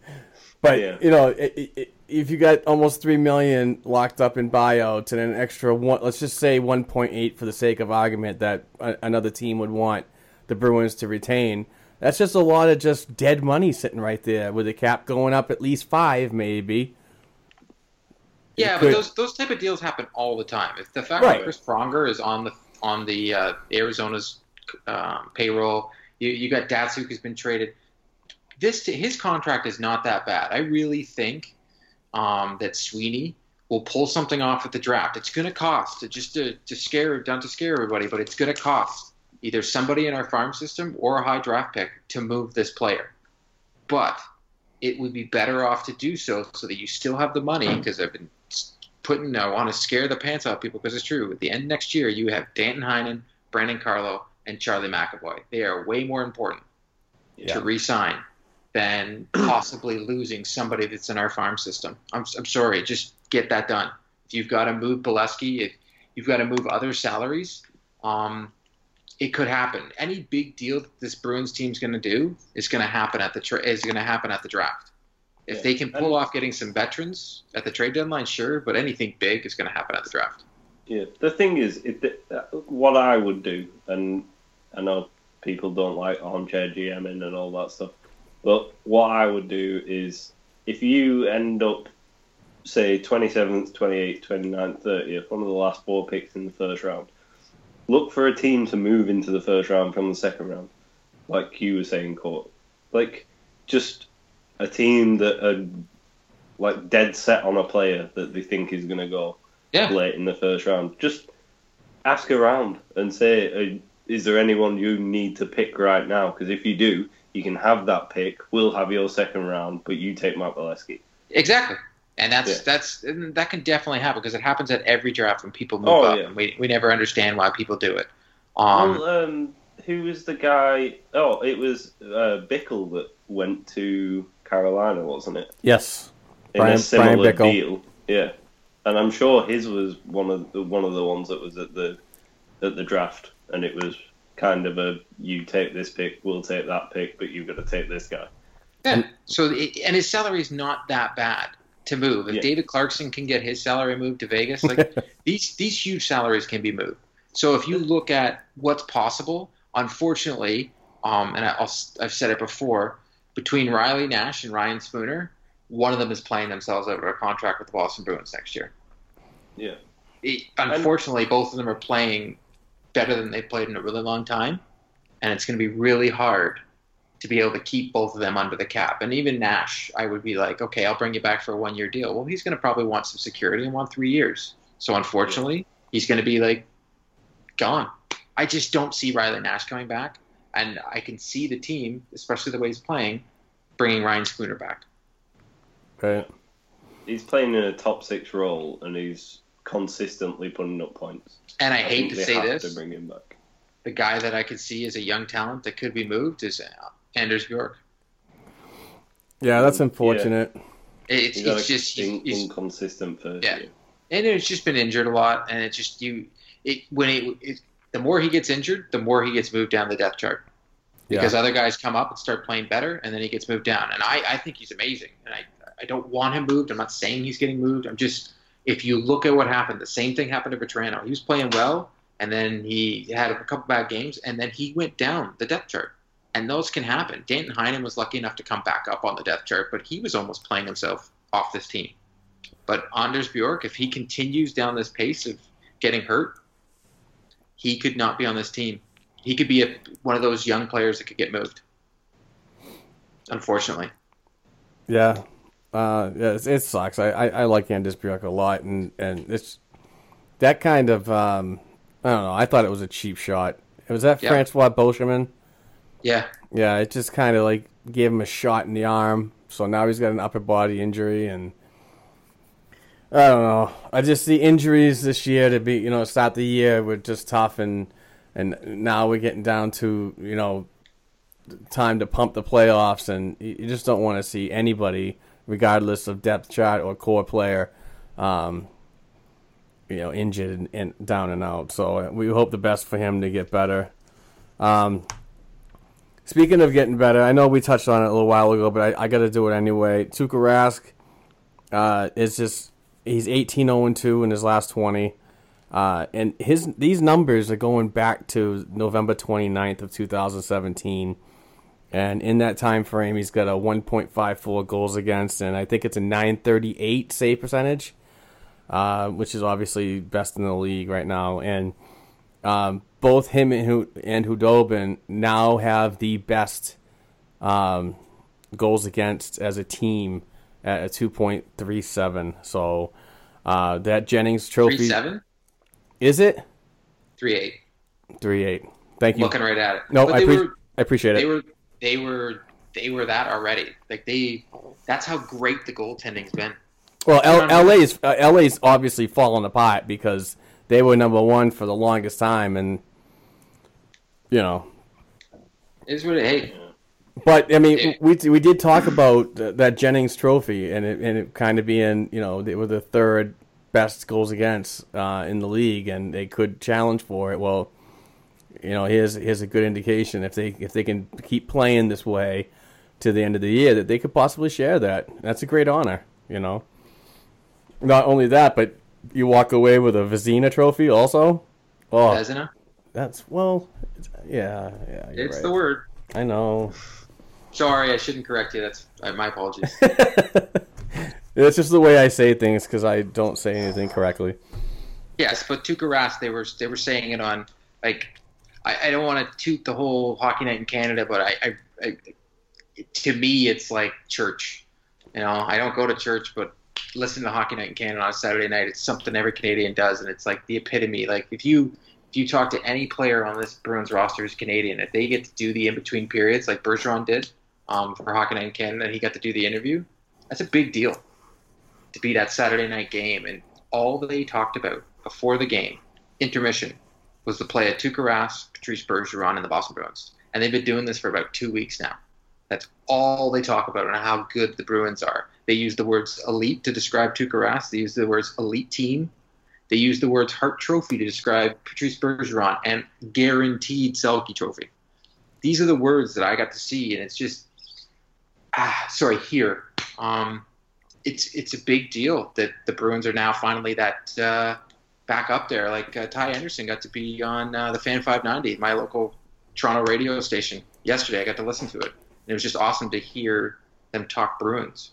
But Yeah. you know, i i if you got almost three million locked up in buyouts and an extra one, let's just say one point eight for the sake of argument that a, another team would want the Bruins to retain. That's just a lot of just dead money sitting right there with the cap going up at least five, maybe. Yeah, but those those type of deals happen all the time. If the fact Right. that Chris Pronger is on the on the uh, Arizona's um, payroll, you you got Datsyuk has been traded. This his contract is not that bad. I really think um, that Sweeney will pull something off at the draft. It's going to cost just to to scare down to scare everybody, but it's going to cost either somebody in our farm system or a high draft pick to move this player. But it would be better off to do so so that you still have the money because I've been putting I want to scare the pants off people because it's true. At the end of next year, you have Danton Heinen, Brandon Carlo, and Charlie McAvoy. They are way more important to re-sign than possibly losing somebody that's in our farm system. I'm, I'm sorry, just get that done. If you've got to move Beleskey, if you've got to move other salaries, um, it could happen. Any big deal that this Bruins team's going to do is going to happen at the tra- is going to happen at the draft. If Yeah. they can pull off getting some veterans at the trade deadline, sure, but anything big is going to happen at the draft. Yeah, the thing is, if the, uh, what I would do, and I know people don't like armchair GMing and all that stuff, But what I would do is if you end up, say, 27th, 28th, 29th, 30th, one of the last four picks in the first round, look for a team to move into the first round from the second round, like you were saying, Court. Like, just a team that are like dead set on a player that they think is going to go Yeah. late in the first round. Just ask around and say, uh, is there anyone you need to pick right now? Because if you do, you can have that pick. We'll have your second round, but you take Mark Beleskey. Exactly. And that's Yeah. that's and that can definitely happen because it happens at every draft when people move Oh, up, yeah. and we we never understand why people do it. Um, well, um, who was the guy? Oh, it was uh, Bickell that went to Carolina, wasn't it? Yes. In Brian- a similar Bryan Bickell. deal. Yeah, and I'm sure his was one of the one of the ones that was at the at the draft, and it was kind of a you take this pick, we'll take that pick, but you've got to take this guy. yeah. So it, and his salary is not that bad to move. If Yeah. David Clarkson can get his salary moved to Vegas, like these these huge salaries can be moved. So if you look at what's possible, unfortunately, um, and I, I'll, I've said it before, between Riley Nash and Ryan Spooner, one of them is playing themselves out of a contract with the Boston Bruins next year. Yeah. it, unfortunately, both of them are playing better than they've played in a really long time, and it's going to be really hard to be able to keep both of them under the cap. And even Nash, I would be like, okay, I'll bring you back for a one year deal. Well, he's going to probably want some security and want three years. So unfortunately, he's going to be like gone. I just don't see Riley Nash coming back, and I can see the team, especially the way he's playing, bringing Ryan Spooner back. Right. He's playing in a top six role, and he's consistently putting up points. And I, hate think to they say have this, to bring him back. the guy that I could see as a young talent that could be moved is uh, Anders Bjork. Yeah, that's unfortunate. It's, it's just in- you, you, inconsistent for Yeah. year. and it's just been injured a lot, and it's just you. It when it, it the more he gets injured, the more he gets moved down the depth chart because other guys come up and start playing better, and then he gets moved down. And I, I think he's amazing, and I I don't want him moved. I'm not saying he's getting moved. I'm just if you look at what happened, the same thing happened to Vatrano. He was playing well, and then he had a couple bad games, and then he went down the depth chart. And those can happen. Danton Heinen was lucky enough to come back up on the depth chart, but he was almost playing himself off this team. But Anders Bjork, if he continues down this pace of getting hurt, he could not be on this team. He could be a, one of those young players that could get moved. Unfortunately, Yeah. Uh, yeah, it, it sucks. I, I, I like Anders Bjork a lot, and, and it's that kind of um, I don't know. I thought it was a cheap shot. It Was that Yeah. Francois Beauchemin? Yeah, Yeah, it just kind of like gave him a shot in the arm. So now he's got an upper body injury, and I don't know. I just see injuries this year to be, you know, start the year were just tough, and and now we're getting down to you know time to pump the playoffs, and you just don't want to see anybody, regardless of depth chart or core player, um, you know, injured and, and down and out. So we hope the best for him to get better. Um, Speaking of getting better, I know we touched on it a little while ago, but I, I got to do it anyway. Tuukka Rask uh, is just he's 18 0 2 in his last 20. Uh, and his these numbers are going back to November 29th of 2017. And in that time frame, he's got a 1.54 goals against, and I think it's a 938 save percentage, uh, which is obviously best in the league right now. And um, both him and, and Khudobin now have the best um, goals against as a team at a 2.37. So uh, that Jennings three trophy seven, is it three eight. three eight? Thank you. Looking right at it. no, I, they appre- were I appreciate they were they were they were that already. Like they, that's how great the goaltending's been. Well, L- I don't. LA is uh, LA's obviously falling apart because they were number one for the longest time, and you know Is what it, hey, But I mean, we we did talk about that Jennings Trophy, and it and it kind of being you know they were the third best goals against uh, in the league, and they could challenge for it. Well, you know, here's here's a good indication if they if they can keep playing this way to the end of the year, that they could possibly share that. That's a great honor, you know. Not only that, but you walk away with a Vizina Trophy also. Oh, Vezina. that's well, it's- yeah, yeah. It's right. the word. I know. Sorry, I shouldn't correct you. That's uh, my apologies. It's just the way I say things because I don't say anything correctly. yes, but Tuukka Rask, they were they were saying it on like I, I don't want to toot the whole hockey night in Canada, but I, I, I to me it's like church. You know, I don't go to church, but listen to Hockey Night in Canada on a Saturday night. It's something every Canadian does, and it's like the epitome. Like if you if you talk to any player on this Bruins roster who's Canadian, if they get to do the in between periods like Bergeron did um, for Hockey Night in Canada, and he got to do the interview, that's a big deal to be that Saturday night game. And all they talked about before the game, intermission, was the play of Tuukka Rask, Patrice Bergeron, and the Boston Bruins. And they've been doing this for about two weeks now. That's all they talk about and how good the Bruins are. They use the words elite to describe Tuukka Rask. They use the words elite team. They use the words Hart Trophy to describe Patrice Bergeron and guaranteed Selke Trophy. These are the words that I got to see, and it's just ah, sorry here. Um, it's it's a big deal that the Bruins are now finally that uh, back up there. Like uh, Ty Anderson got to be on uh, the Fan 590, my local Toronto radio station yesterday. I got to listen to it. And it was just awesome to hear them talk Bruins.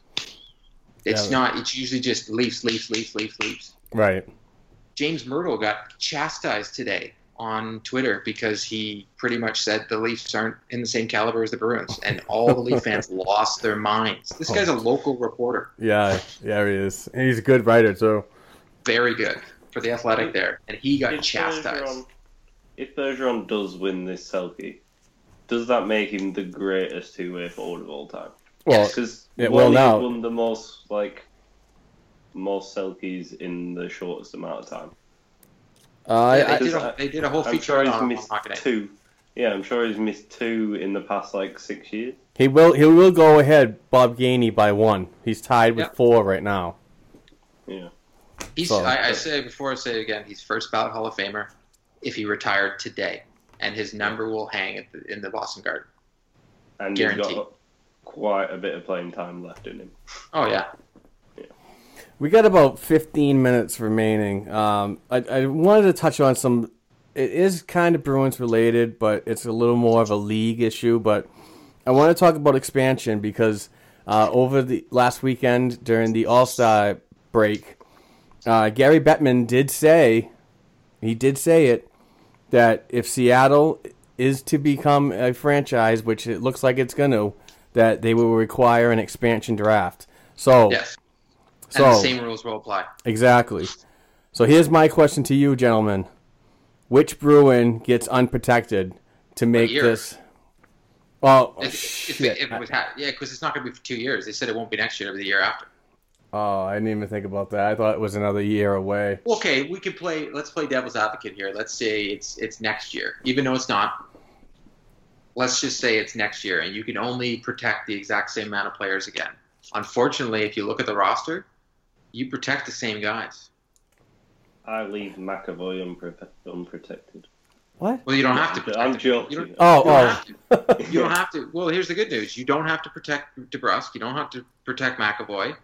It's Yeah. not. It's usually just Leafs, Leafs, Leafs, Leafs, Leafs. Right. James Mirtle got chastised today on Twitter because he pretty much said the Leafs aren't in the same caliber as the Bruins, and all the Leaf fans lost their minds. This guy's a oh. local reporter, Yeah. Yeah, he is. And he's a good writer too. very good for the Athletic there, and he got If chastised. Bergeron, if Bergeron does win this Selke, does that make him the greatest two-way forward of all time? Well, Because Yeah, well, he's now- won the most like most Selkes in the shortest amount of time. uh, Yeah, I, did I- a, they did a whole I'm feature sure on, he's on missed Hockey Night. two. Yeah, I'm sure he's missed two in the past like six years. he will. He will go ahead, Bob Gainey, by one. He's tied with Yep. four right now. Yeah. He's, So- I, I say before I say it again, he's first ballot Hall of Famer if he retired today, and his number will hang at the, in the Boston Garden. And he's Guaranteed. got quite a bit of playing time left in him. Oh yeah, We got about 15 minutes remaining. Um, I, I wanted to touch on some. It is kind of Bruins related, but it's a little more of a league issue. But I want to talk about expansion because uh, over the last weekend during the All Star break, uh, Gary Bettman did say, he did say it, that if Seattle is to become a franchise, which it looks like it's going to, that they will require an expansion draft. So, yes, so the same rules will apply. Exactly. So here's my question to you, gentlemen: Which Bruin gets unprotected to make this? Well, If, if, shit. if it was ha- yeah, because it's not going to be for two years. They said it won't be next year, it'll be the year after. oh, I didn't even think about that. I thought it was another year away. Okay, we can play. Let's play devil's advocate here. Let's say it's it's next year, even though it's not. Let's just say it's next year, and you can only protect the exact same amount of players again. Unfortunately, if you look at the roster, you protect the same guys. I leave McAvoy unpro- unprotected. What? Well, you don't have to. Protect I'm him. joking. You don't, Oh, you don't oh. have to. You don't have to. Well, here's the good news: you don't have to protect DeBrusk. You don't have to protect McAvoy.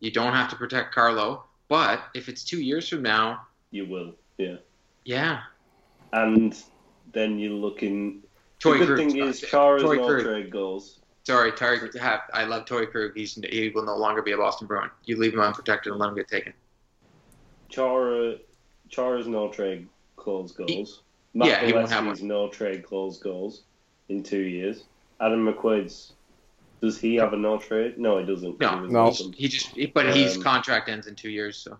You don't have to protect Carlo. But if it's two years from now, You will, yeah. yeah, And then you're looking. Toy the good Krug. thing uh, is Chara's Toy no trade goals. Sorry, Tarek. Have, I love Torey Krug. He's he will no longer be a Boston Bruin. You leave him unprotected and let him get taken. Chara, Chara's no trade clause goals. yeah, he won't have Makalewski's no trade clause goals in two years. Adam McQuaid's. Does he have a no trade? No, he doesn't. No. He No. He just, but his Um, contract ends in two years. So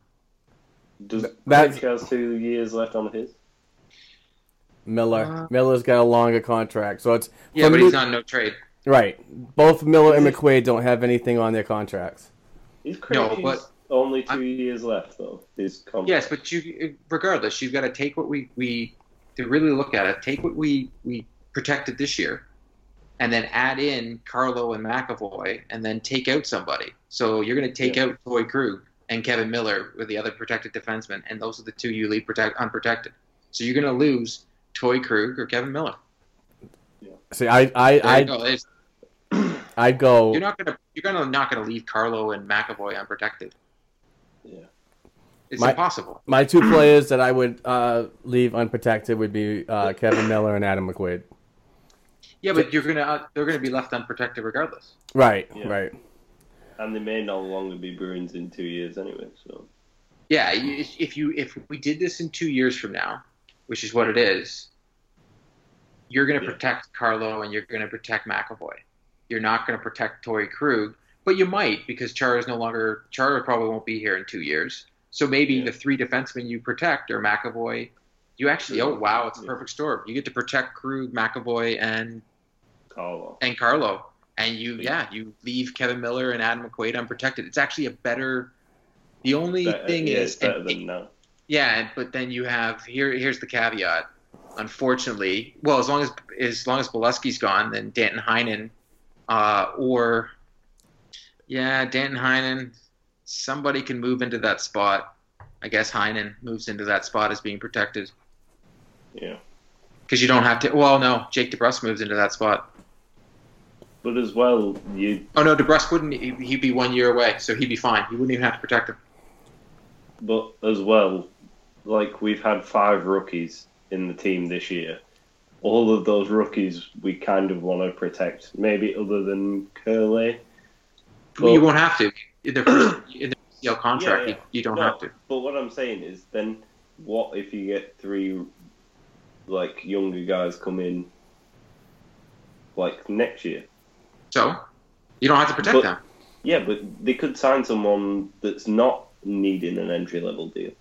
Does That's- Craig has two years left on his? Miller. Uh, Miller's got a longer contract, so it's yeah, but me- he's on no trade. Right. Both Miller and McQuaid don't have anything on their contracts. Is No, but- only 2 I'm- years left though? His contract. Yes, but you, regardless, you've got to take what we we to really look at it. Take what we we protected this year, and then add in Carlo and McAvoy, and then take out somebody. So you're going to take Yeah. out Toy Krug and Kevan Miller with the other protected defensemen, and those are the two you leave protect unprotected. So you're going to lose Toy Krug or Kevan Miller. See, I, I, There you I, go. It's- I'd go. You're not going to you're going to not going to leave Carlo and McAvoy unprotected. Yeah. It's My- impossible. My two players that I would uh, leave unprotected would be uh, Kevan Miller and Adam McQuaid. Yeah, but you're gonna uh, they're gonna be left unprotected regardless. Right, Yeah. right. And they may no longer be Bruins in two years anyway. So Yeah, if you if we did this in two years from now, which is what it is, you're going to Yeah. protect Carlo and you're going to protect McAvoy. You're not going to protect Torey Krug, but you might because Chara is no longer Chara probably won't be here in two years. So maybe Yeah. the three defensemen you protect are McAvoy. You actually, oh wow, it's a perfect storm. You get to protect Krug, McAvoy, and Carlo. and Carlo, and you yeah you leave Kevan Miller and Adam McQuaid unprotected. It's actually a better. The only Better- thing yeah, is, and- than now. yeah, but then you have here. Here's the caveat. Unfortunately, well, as long as as long as Beleskey's gone, then Danton Heinen, uh, or yeah, Danton Heinen, somebody can move into that spot. I guess Heinen moves into that spot as being protected Yeah. because you don't have to. Well, no, Jake DeBrusk moves into that spot. But as well, you Oh no, DeBrusk wouldn't. he- He'd be one year away, so he'd be fine. You wouldn't even have to protect him. but as well, like we've had five rookies in the team this year. All of those rookies we kind of want to protect. Maybe other than Curley. Well, you won't have to. In their first in their PCL contract, Yeah, yeah. You, you don't No, have to. But what I'm saying is, then what if you get three like younger guys come in like next year? So you don't have to protect But- them. Yeah, but they could sign someone that's not needing an entry level deal,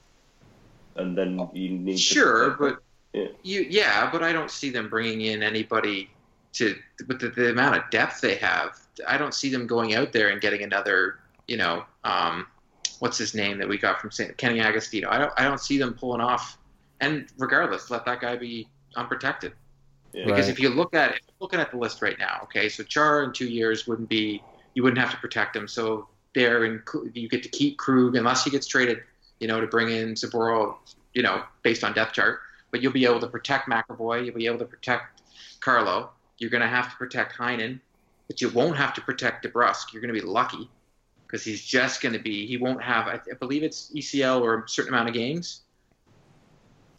and then you need to Sure, but. Yeah. you yeah, but I don't see them bringing in anybody to with the, the amount of depth they have. I don't see them going out there and getting another, you know, um, what's his name that we got from St. Kenny Agostino. I don't I don't see them pulling off. And regardless, let that guy be unprotected. Yeah. Because Right. if you look at looking at the list right now, okay, so Char in two years wouldn't be you wouldn't have to protect him. So there, and you get to keep Krug unless he gets traded, you know, to bring in Saboro, you know, based on depth chart. But you'll be able to protect McAvoy. You'll be able to protect Carlo. You're going to have to protect Heinen, but you won't have to protect DeBrusk. You're going to be lucky because he's just going to be. He won't have. I, I believe it's ECL or a certain amount of games.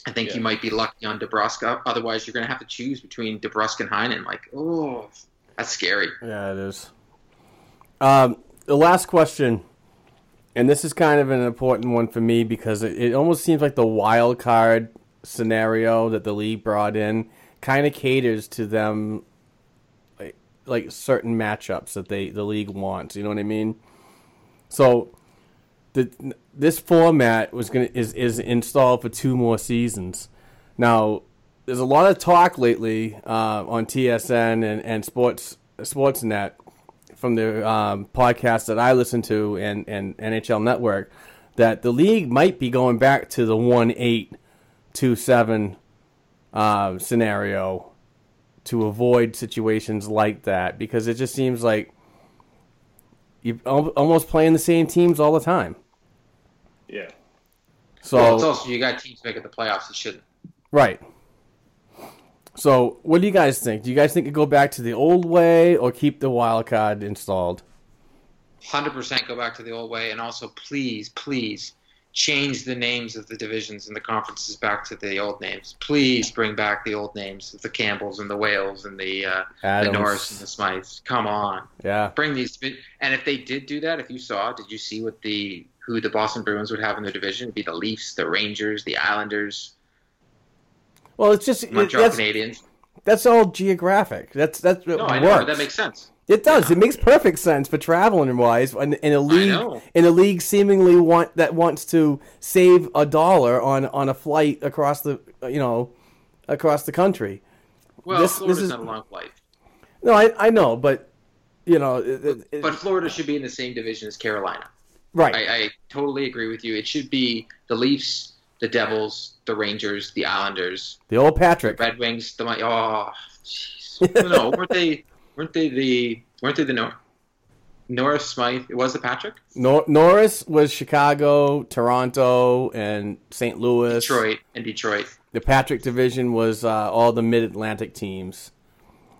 I think Yeah. you might be lucky on DeBrusk. Otherwise, you're going to have to choose between DeBrusk and Heinen. Like, oh, that's scary. Yeah, it is. Um, the last question, and this is kind of an important one for me because it, it almost seems like the wild card scenario that the league brought in kind of caters to them, like, like certain matchups that they the league wants. You know what I mean? So, the this format was gonna is is installed for two more seasons. Now, there's a lot of talk lately uh, on TSN and, and Sports Sportsnet from the um, podcast that I listen to and, and NHL Network that the league might be going back to the one eight two seven uh, scenario to avoid situations like that because it just seems like you're almost playing the same teams all the time. Yeah. So well, it's also you got teams making the playoffs that shouldn't. Right. So, what do you guys think? Do you guys think it go back to the old way or keep the wild card installed? Hundred percent go back to the old way, and also please, please change the names of the divisions and the conferences back to the old names. Please bring back the old names of the Campbells and the Wales and the uh, the Norris and the Smythes. Come on, Yeah. bring these. And if they did do that, if you saw, did you see what the who the Boston Bruins would have in their division? It'd be the Leafs, the Rangers, the Islanders, Well, it's just Montreal that's, Canadiens. that's all geographic. That's that's No, I know, works. that makes sense. It does. It makes perfect sense for traveling wise in, in a league in a league seemingly want that wants to save a dollar on on a flight across the you know across the country. Well, This- this Florida's is- not a long flight, No, I I know, but you know, it, it- but Florida should be in the same division as Carolina. right. I, I totally agree with you. It should be the Leafs, the Devils, the Rangers, the Islanders, the old the Patrick. Red Wings. The oh, jeez. no, weren't they? Weren't they the? Weren't they the Nor- Norris Smythe? It was the Patrick. Nor- Norris was Chicago, Toronto, and St. Louis. Detroit and Detroit. The Patrick division was uh, all the Mid Atlantic teams.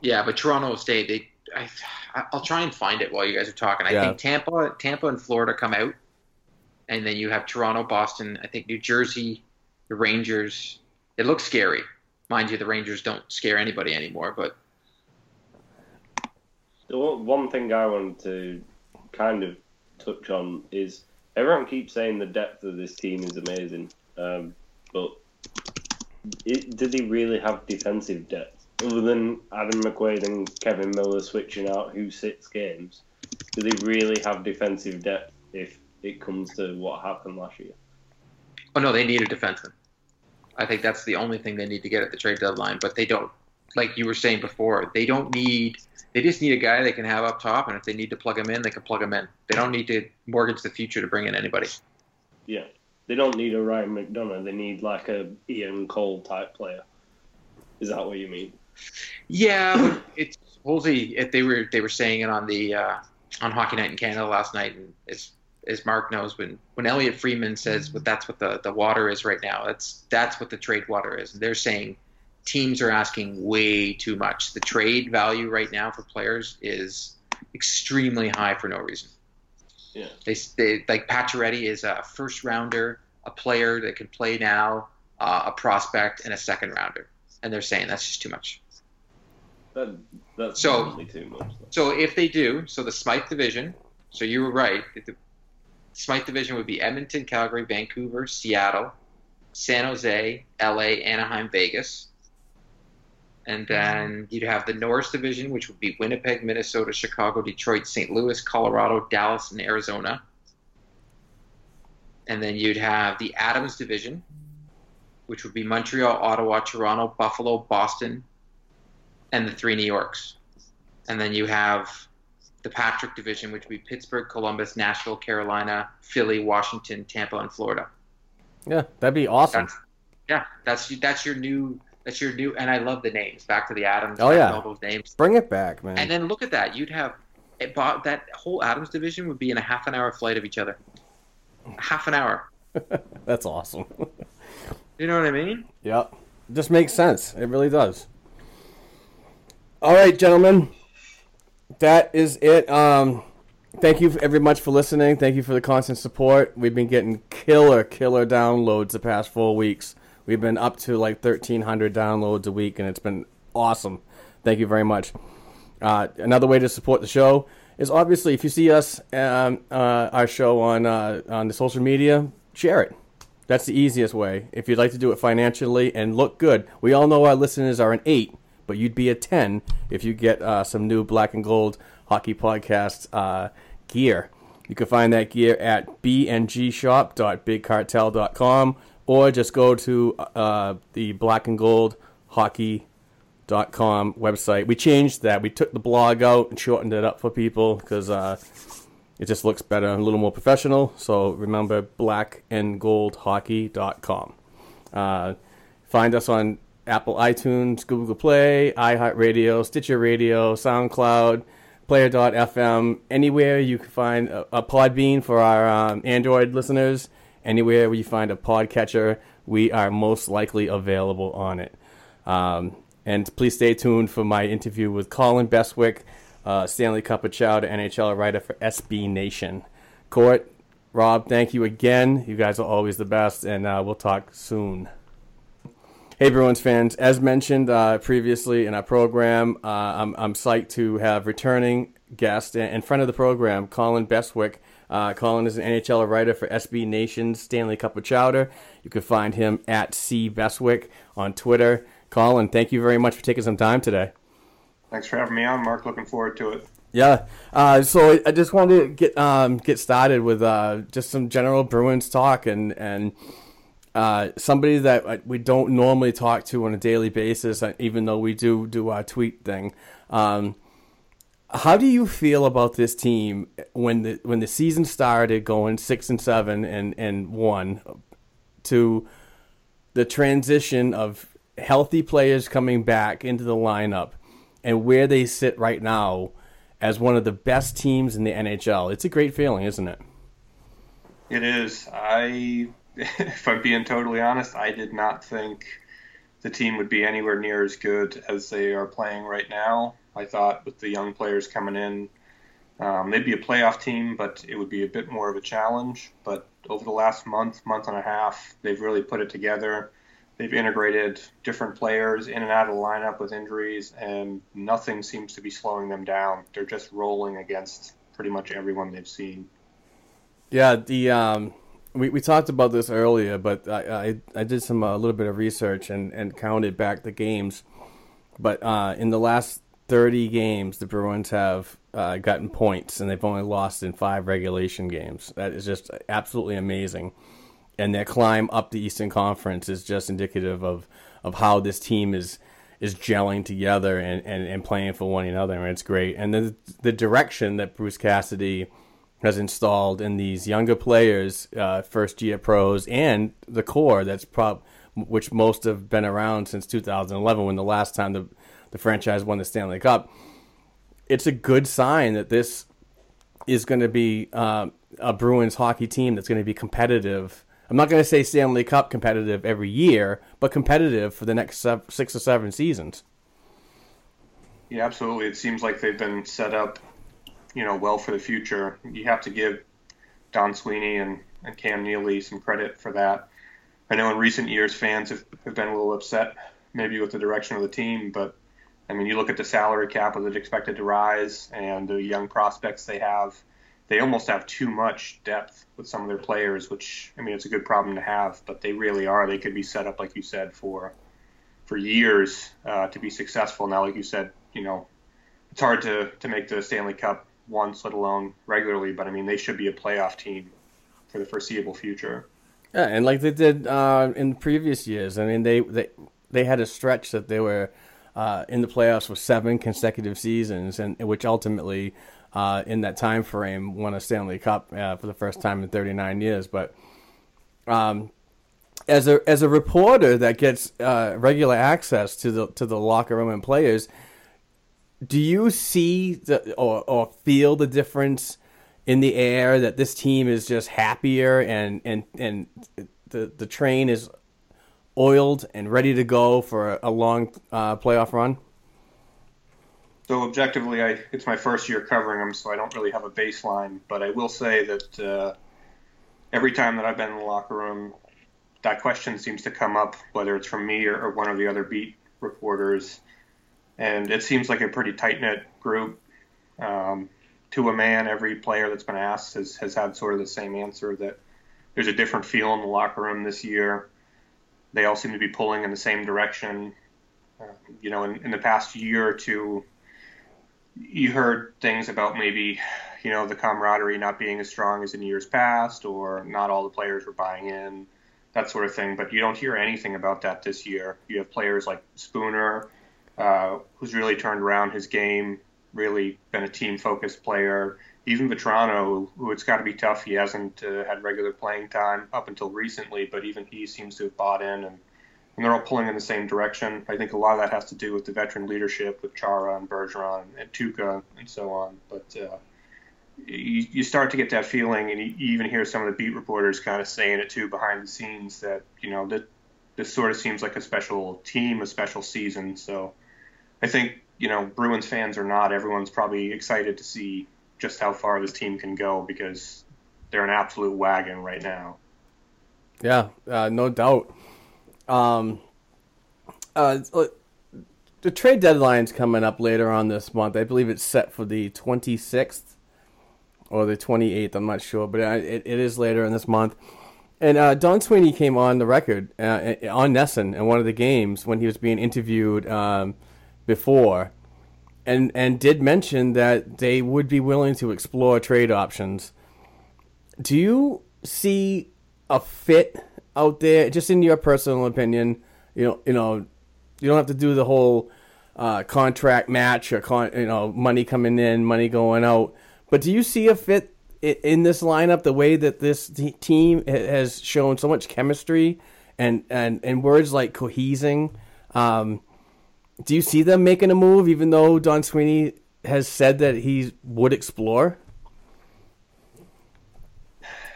Yeah, but Toronto State. They. I, I'll try and find it while you guys are talking. I Yeah. think Tampa, Tampa, and Florida come out, and then you have Toronto, Boston. I think New Jersey, the Rangers. It looks scary, mind you. The Rangers don't scare anybody anymore, but The one thing I wanted to kind of touch on is everyone keeps saying the depth of this team is amazing, um, but it, did he really have defensive depth other than Adam McQuaid and Kevan Miller switching out who sits games? Did they really have defensive depth if it comes to what happened last year? Oh no, they need a defenseman. I think that's the only thing they need to get at the trade deadline. But they don't, like you were saying before, they don't need. They just need a guy they can have up top, and if they need to plug him in, they can plug him in. They don't need to mortgage the future to bring in anybody. Yeah, they don't need a Ryan McDonagh. They need like a Ian Cole type player. Is that what you mean? Yeah, it's supposedly if they were they were saying it on the uh, on Hockey Night in Canada last night, and as as Mark knows, when when Elliotte Friedman says well, that's what the the water is right now, that's that's what the trade water is. They're saying teams are asking way too much. The trade value right now for players is extremely high for no reason. Yeah. They, they like Pacioretty is a first rounder, a player that can play now, uh, a prospect, and a second rounder, and they're saying that's just too much. That, that's So- too much. though. So if they do, so the Smythe division, so you were right. The Smythe division would be Edmonton, Calgary, Vancouver, Seattle, San Jose, LA, Anaheim, Vegas. And then you'd have the Norris division, which would be Winnipeg, Minnesota, Chicago, Detroit, St. Louis, Colorado, Dallas, and Arizona. And then you'd have the Adams division, which would be Montreal, Ottawa, Toronto, Buffalo, Boston, and the three New Yorks. And then you have the Patrick division, which would be Pittsburgh, Columbus, Nashville, Carolina, Philly, Washington, Tampa, and Florida. Yeah, that'd be awesome. That's yeah, that's that's your new that's your new and I love the names. Back to the Adams. Oh, yeah. all those names. Bring it back, man. And then look at that. You'd have it bought, that whole Adams division would be in a half an hour flight of each other. Half an hour. That's awesome. You know what I mean? Yep. Just makes sense. It really does. All right, gentlemen. That is it. Um, thank you very much for listening. Thank you for the constant support. We've been getting killer, killer downloads the past four weeks. We've been up to like 1,300 downloads a week, and it's been awesome. Thank you very much. Uh, another way to support the show is obviously if you see us, um, uh, our show on uh, on the social media, share it. That's the easiest way. If you'd like to do it financially and look good, we all know our listeners are an eight, but you'd be a ten if you get uh, some new black and gold hockey podcast uh, gear. You can find that gear at bngshop.bigcartel.com or just go to uh, the black and gold hockey dot com website. We changed that. We took the blog out and shortened it up for people because uh, it just looks better, a little more professional. So remember black and gold blackandgoldhockey.com. Uh, find us on Apple iTunes, Google Play, iHeartRadio, Stitcher Radio, SoundCloud, Player.fm, anywhere you can find a, a Podbean for our um, Android listeners. Anywhere where you find a podcatcher, we are most likely available on it. Um, and please stay tuned for my interview with Colin Bestwick, uh, Stanley Cup of Chowder NHL writer for SB Nation. Court, Rob, thank you again. You guys are always the best, and uh, we'll talk soon. Hey, Bruins fans. As mentioned uh, previously in our program, uh, I'm, I'm psyched to have returning guest and friend of the program, Colin Bestwick. Uh, Colin is an NHL writer for SB Nation's Stanley Cup of Chowder. You can find him at C Bestwick on Twitter. Colin, thank you very much for taking some time today. Thanks for having me on, Mark. Looking forward to it. Yeah. Uh, so I just wanted to get um, get started with uh, just some general Bruins talk and and uh, somebody that we don't normally talk to on a daily basis, uh, even though we do do our tweet thing. Um, how do you feel about this team when the when the season started, going six and seven and and one, to the transition of healthy players coming back into the lineup, and where they sit right now as one of the best teams in the NHL? It's a great feeling, isn't it? It is. I, if I'm being totally honest, I did not think the team would be anywhere near as good as they are playing right now. I thought with the young players coming in, um, they'd be a playoff team, but it would be a bit more of a challenge. But over the last month, month and a half, they've really put it together. they've integrated different players in and out of the lineup with injuries, and nothing seems to be slowing them down. They're just rolling against pretty much everyone they've seen. Yeah, the um, we, we talked about this earlier, but I I, I did some a uh, little bit of research and, and counted back the games. But uh, in the last 30 games, the Bruins have uh, gotten points, and they've only lost in five regulation games. That is just absolutely amazing. And their climb up the Eastern Conference is just indicative of, of how this team is is gelling together and, and, and playing for one another, and it's great. And the the direction that Bruce Cassidy has installed in these younger players, uh, first year pros, and the core that's prob which most have been around since 2011 when the last time the the franchise won the Stanley Cup. It's a good sign that this is going to be uh, a Bruins hockey team that's going to be competitive. I'm not going to say Stanley Cup competitive every year, but competitive for the next six or seven seasons. Yeah, absolutely. It seems like they've been set up, you know, well for the future. You have to give Don Sweeney and, and Cam Neely some credit for that. I know in recent years fans have, have been a little upset maybe with the direction of the team, but I mean, you look at the salary cap as it's expected to rise and the young prospects they have. They almost have too much depth with some of their players, which I mean, it's a good problem to have. But they really are. They could be set up, like you said, for for years uh, to be successful. Now, like you said, you know, it's hard to to make the Stanley Cup once, let alone regularly. But I mean, they should be a playoff team for the foreseeable future. Yeah, and like they did uh, in previous years. I mean, they they they had a stretch that they were uh, in the playoffs for seven consecutive seasons, and which ultimately, uh, in that time frame, won a Stanley Cup uh, for the first time in 39 years. But um, as a as a reporter that gets uh, regular access to the to the locker room and players, do you see the, or or feel the difference? in the air that this team is just happier and and and the the train is oiled and ready to go for a long uh, playoff run? So objectively, I, it's my first year covering them, so I don't really have a baseline. But I will say that uh, every time that I've been in the locker room, that question seems to come up, whether it's from me or, or one of the other beat reporters. And it seems like a pretty tight knit group. Um, to a man, every player that's been asked has, has had sort of the same answer that there's a different feel in the locker room this year they all seem to be pulling in the same direction. Uh, you know, in, in the past year or two, you heard things about maybe, you know, the camaraderie not being as strong as in years past, or not all the players were buying in, that sort of thing. But you don't hear anything about that this year. You have players like Spooner, uh, who's really turned around his game, really been a team focused player even Vatrano, who it's got to be tough. He hasn't uh, had regular playing time up until recently, but even he seems to have bought in, and, and they're all pulling in the same direction. I think a lot of that has to do with the veteran leadership with Chara and Bergeron and Tuukka and so on. But uh, you, you start to get that feeling, and you even hear some of the beat reporters kind of saying it too behind the scenes that you know that this sort of seems like a special team, a special season. So I think you know Bruins fans or not, everyone's probably excited to see just how far this team can go because they're an absolute wagon right now. Yeah, uh, no doubt. Um, uh, the trade deadline's coming up later on this month. I believe it's set for the 26th or the 28th. I'm not sure, but it, it is later in this month. And uh, Don Sweeney came on the record uh, on NESN in one of the games when he was being interviewed um, before and and did mention that they would be willing to explore trade options. Do you see a fit out there, just in your personal opinion? You know, you know, you don't have to do the whole uh, contract match or con- you know money coming in, money going out. But do you see a fit in this lineup? The way that this team has shown so much chemistry and and and words like cohesing. Um, do you see them making a move, even though Don Sweeney has said that he would explore?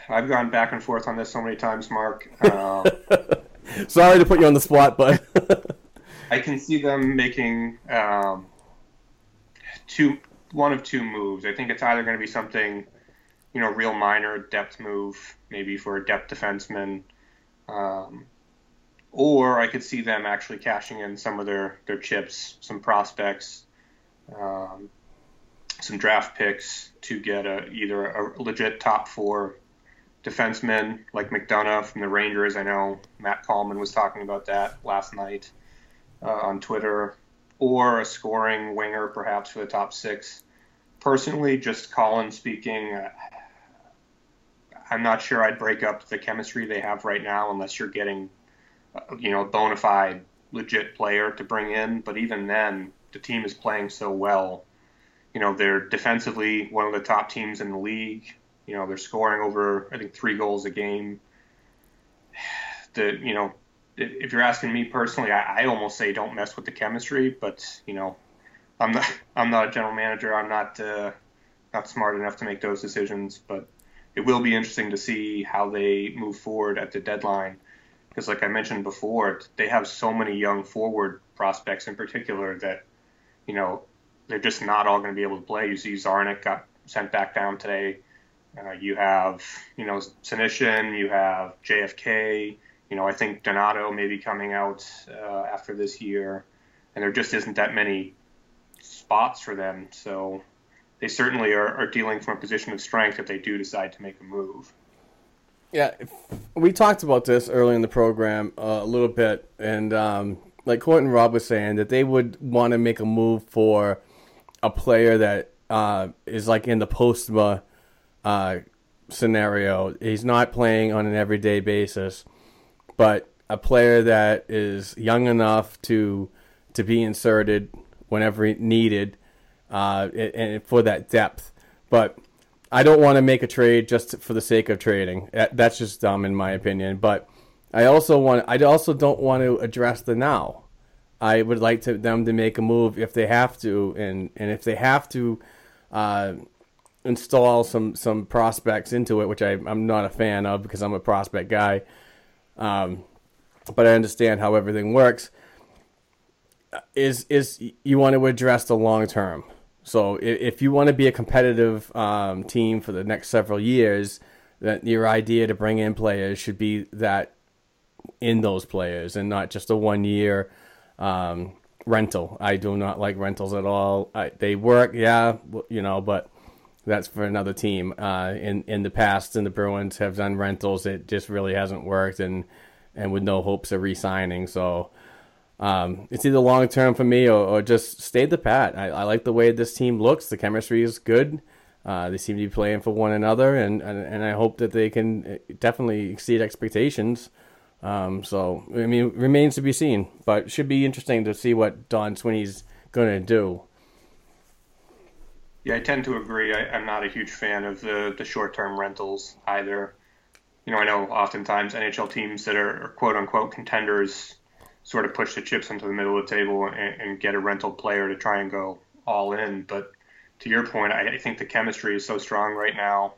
I've gone back and forth on this so many times, Mark. Uh, Sorry to put you on the spot, but I can see them making um, two, one of two moves. I think it's either going to be something, you know, real minor depth move, maybe for a depth defenseman, um, or I could see them actually cashing in some of their their chips, some prospects, um, some draft picks to get a either a legit top four defenseman like McDonagh from the Rangers. I know Matt Coleman was talking about that last night uh, on Twitter, or a scoring winger perhaps for the top six. Personally, just Colin speaking, uh, I'm not sure I'd break up the chemistry they have right now unless you're getting, you know, bona fide, legit player to bring in. But even then, the team is playing so well. You know, they're defensively one of the top teams in the league. You know, they're scoring over, I think, three goals a game. The, you know, if you're asking me personally, I, I almost say don't mess with the chemistry. But you know, I'm not, I'm not a general manager. I'm not, uh, not smart enough to make those decisions. But it will be interesting to see how they move forward at the deadline. Because, like I mentioned before, they have so many young forward prospects in particular that, you know, they're just not all going to be able to play. You see, Czarnik got sent back down today. Uh, you have, you know, Senyshyn, you have JFK. You know, I think Donato may be coming out uh, after this year, and there just isn't that many spots for them. So they certainly are, are dealing from a position of strength if they do decide to make a move. Yeah, we talked about this early in the program uh, a little bit, and um, like Court and Rob was saying, that they would want to make a move for a player that uh, is like in the Postma uh, scenario. He's not playing on an everyday basis, but a player that is young enough to to be inserted whenever needed uh, and for that depth. But I don't want to make a trade just for the sake of trading. That's just dumb in my opinion. But I also want I also don't want to address the now. I would like to, them to make a move if they have to, and, and if they have to uh, install some, some prospects into it, which I, I'm not a fan of because I'm a prospect guy. Um, but I understand how everything works. Is is you want to address the long term? So if, you want to be a competitive um, team for the next several years, that your idea to bring in players should be that in those players and not just a one year um, rental. I do not like rentals at all. I, they work, yeah, you know, but that's for another team. Uh, in in the past, and the Bruins have done rentals. It just really hasn't worked, and and with no hopes of re-signing. So um, it's either long term for me or, or, just stay the pat. I, I, like the way this team looks. The chemistry is good. Uh, they seem to be playing for one another, and, and, and I hope that they can uh, definitely exceed expectations. Um, so I mean, remains to be seen, but should be interesting to see what Don Sweeney's going to do. Yeah, I tend to agree. I, am not a huge fan of the the short term rentals either. You know, I know oftentimes NHL teams that are quote unquote contenders sort of push the chips into the middle of the table and, and get a rental player to try and go all in. But to your point, I, I think the chemistry is so strong right now.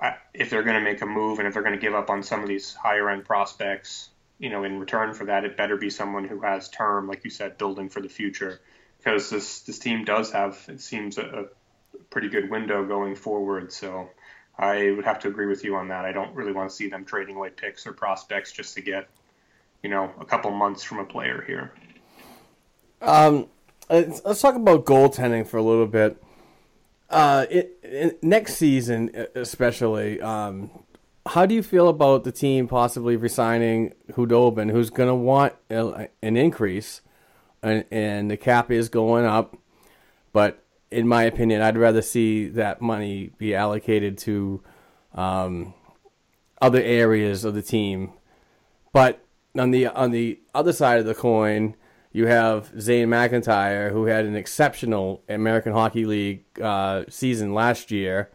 I, if they're going to make a move and if they're going to give up on some of these higher end prospects, you know, in return for that, it better be someone who has term, like you said, building for the future. Because this this team does have, it seems, a, a pretty good window going forward. So I would have to agree with you on that. I don't really want to see them trading away picks or prospects just to get you know, a couple months from a player here. Um, let's talk about goaltending for a little bit. Uh, it, it, next season, especially, um, how do you feel about the team possibly resigning Khudobin, who's going to want a, an increase, and, and the cap is going up, but in my opinion, I'd rather see that money be allocated to um, other areas of the team. But on the on the other side of the coin, you have Zane McIntyre, who had an exceptional American Hockey League uh, season last year,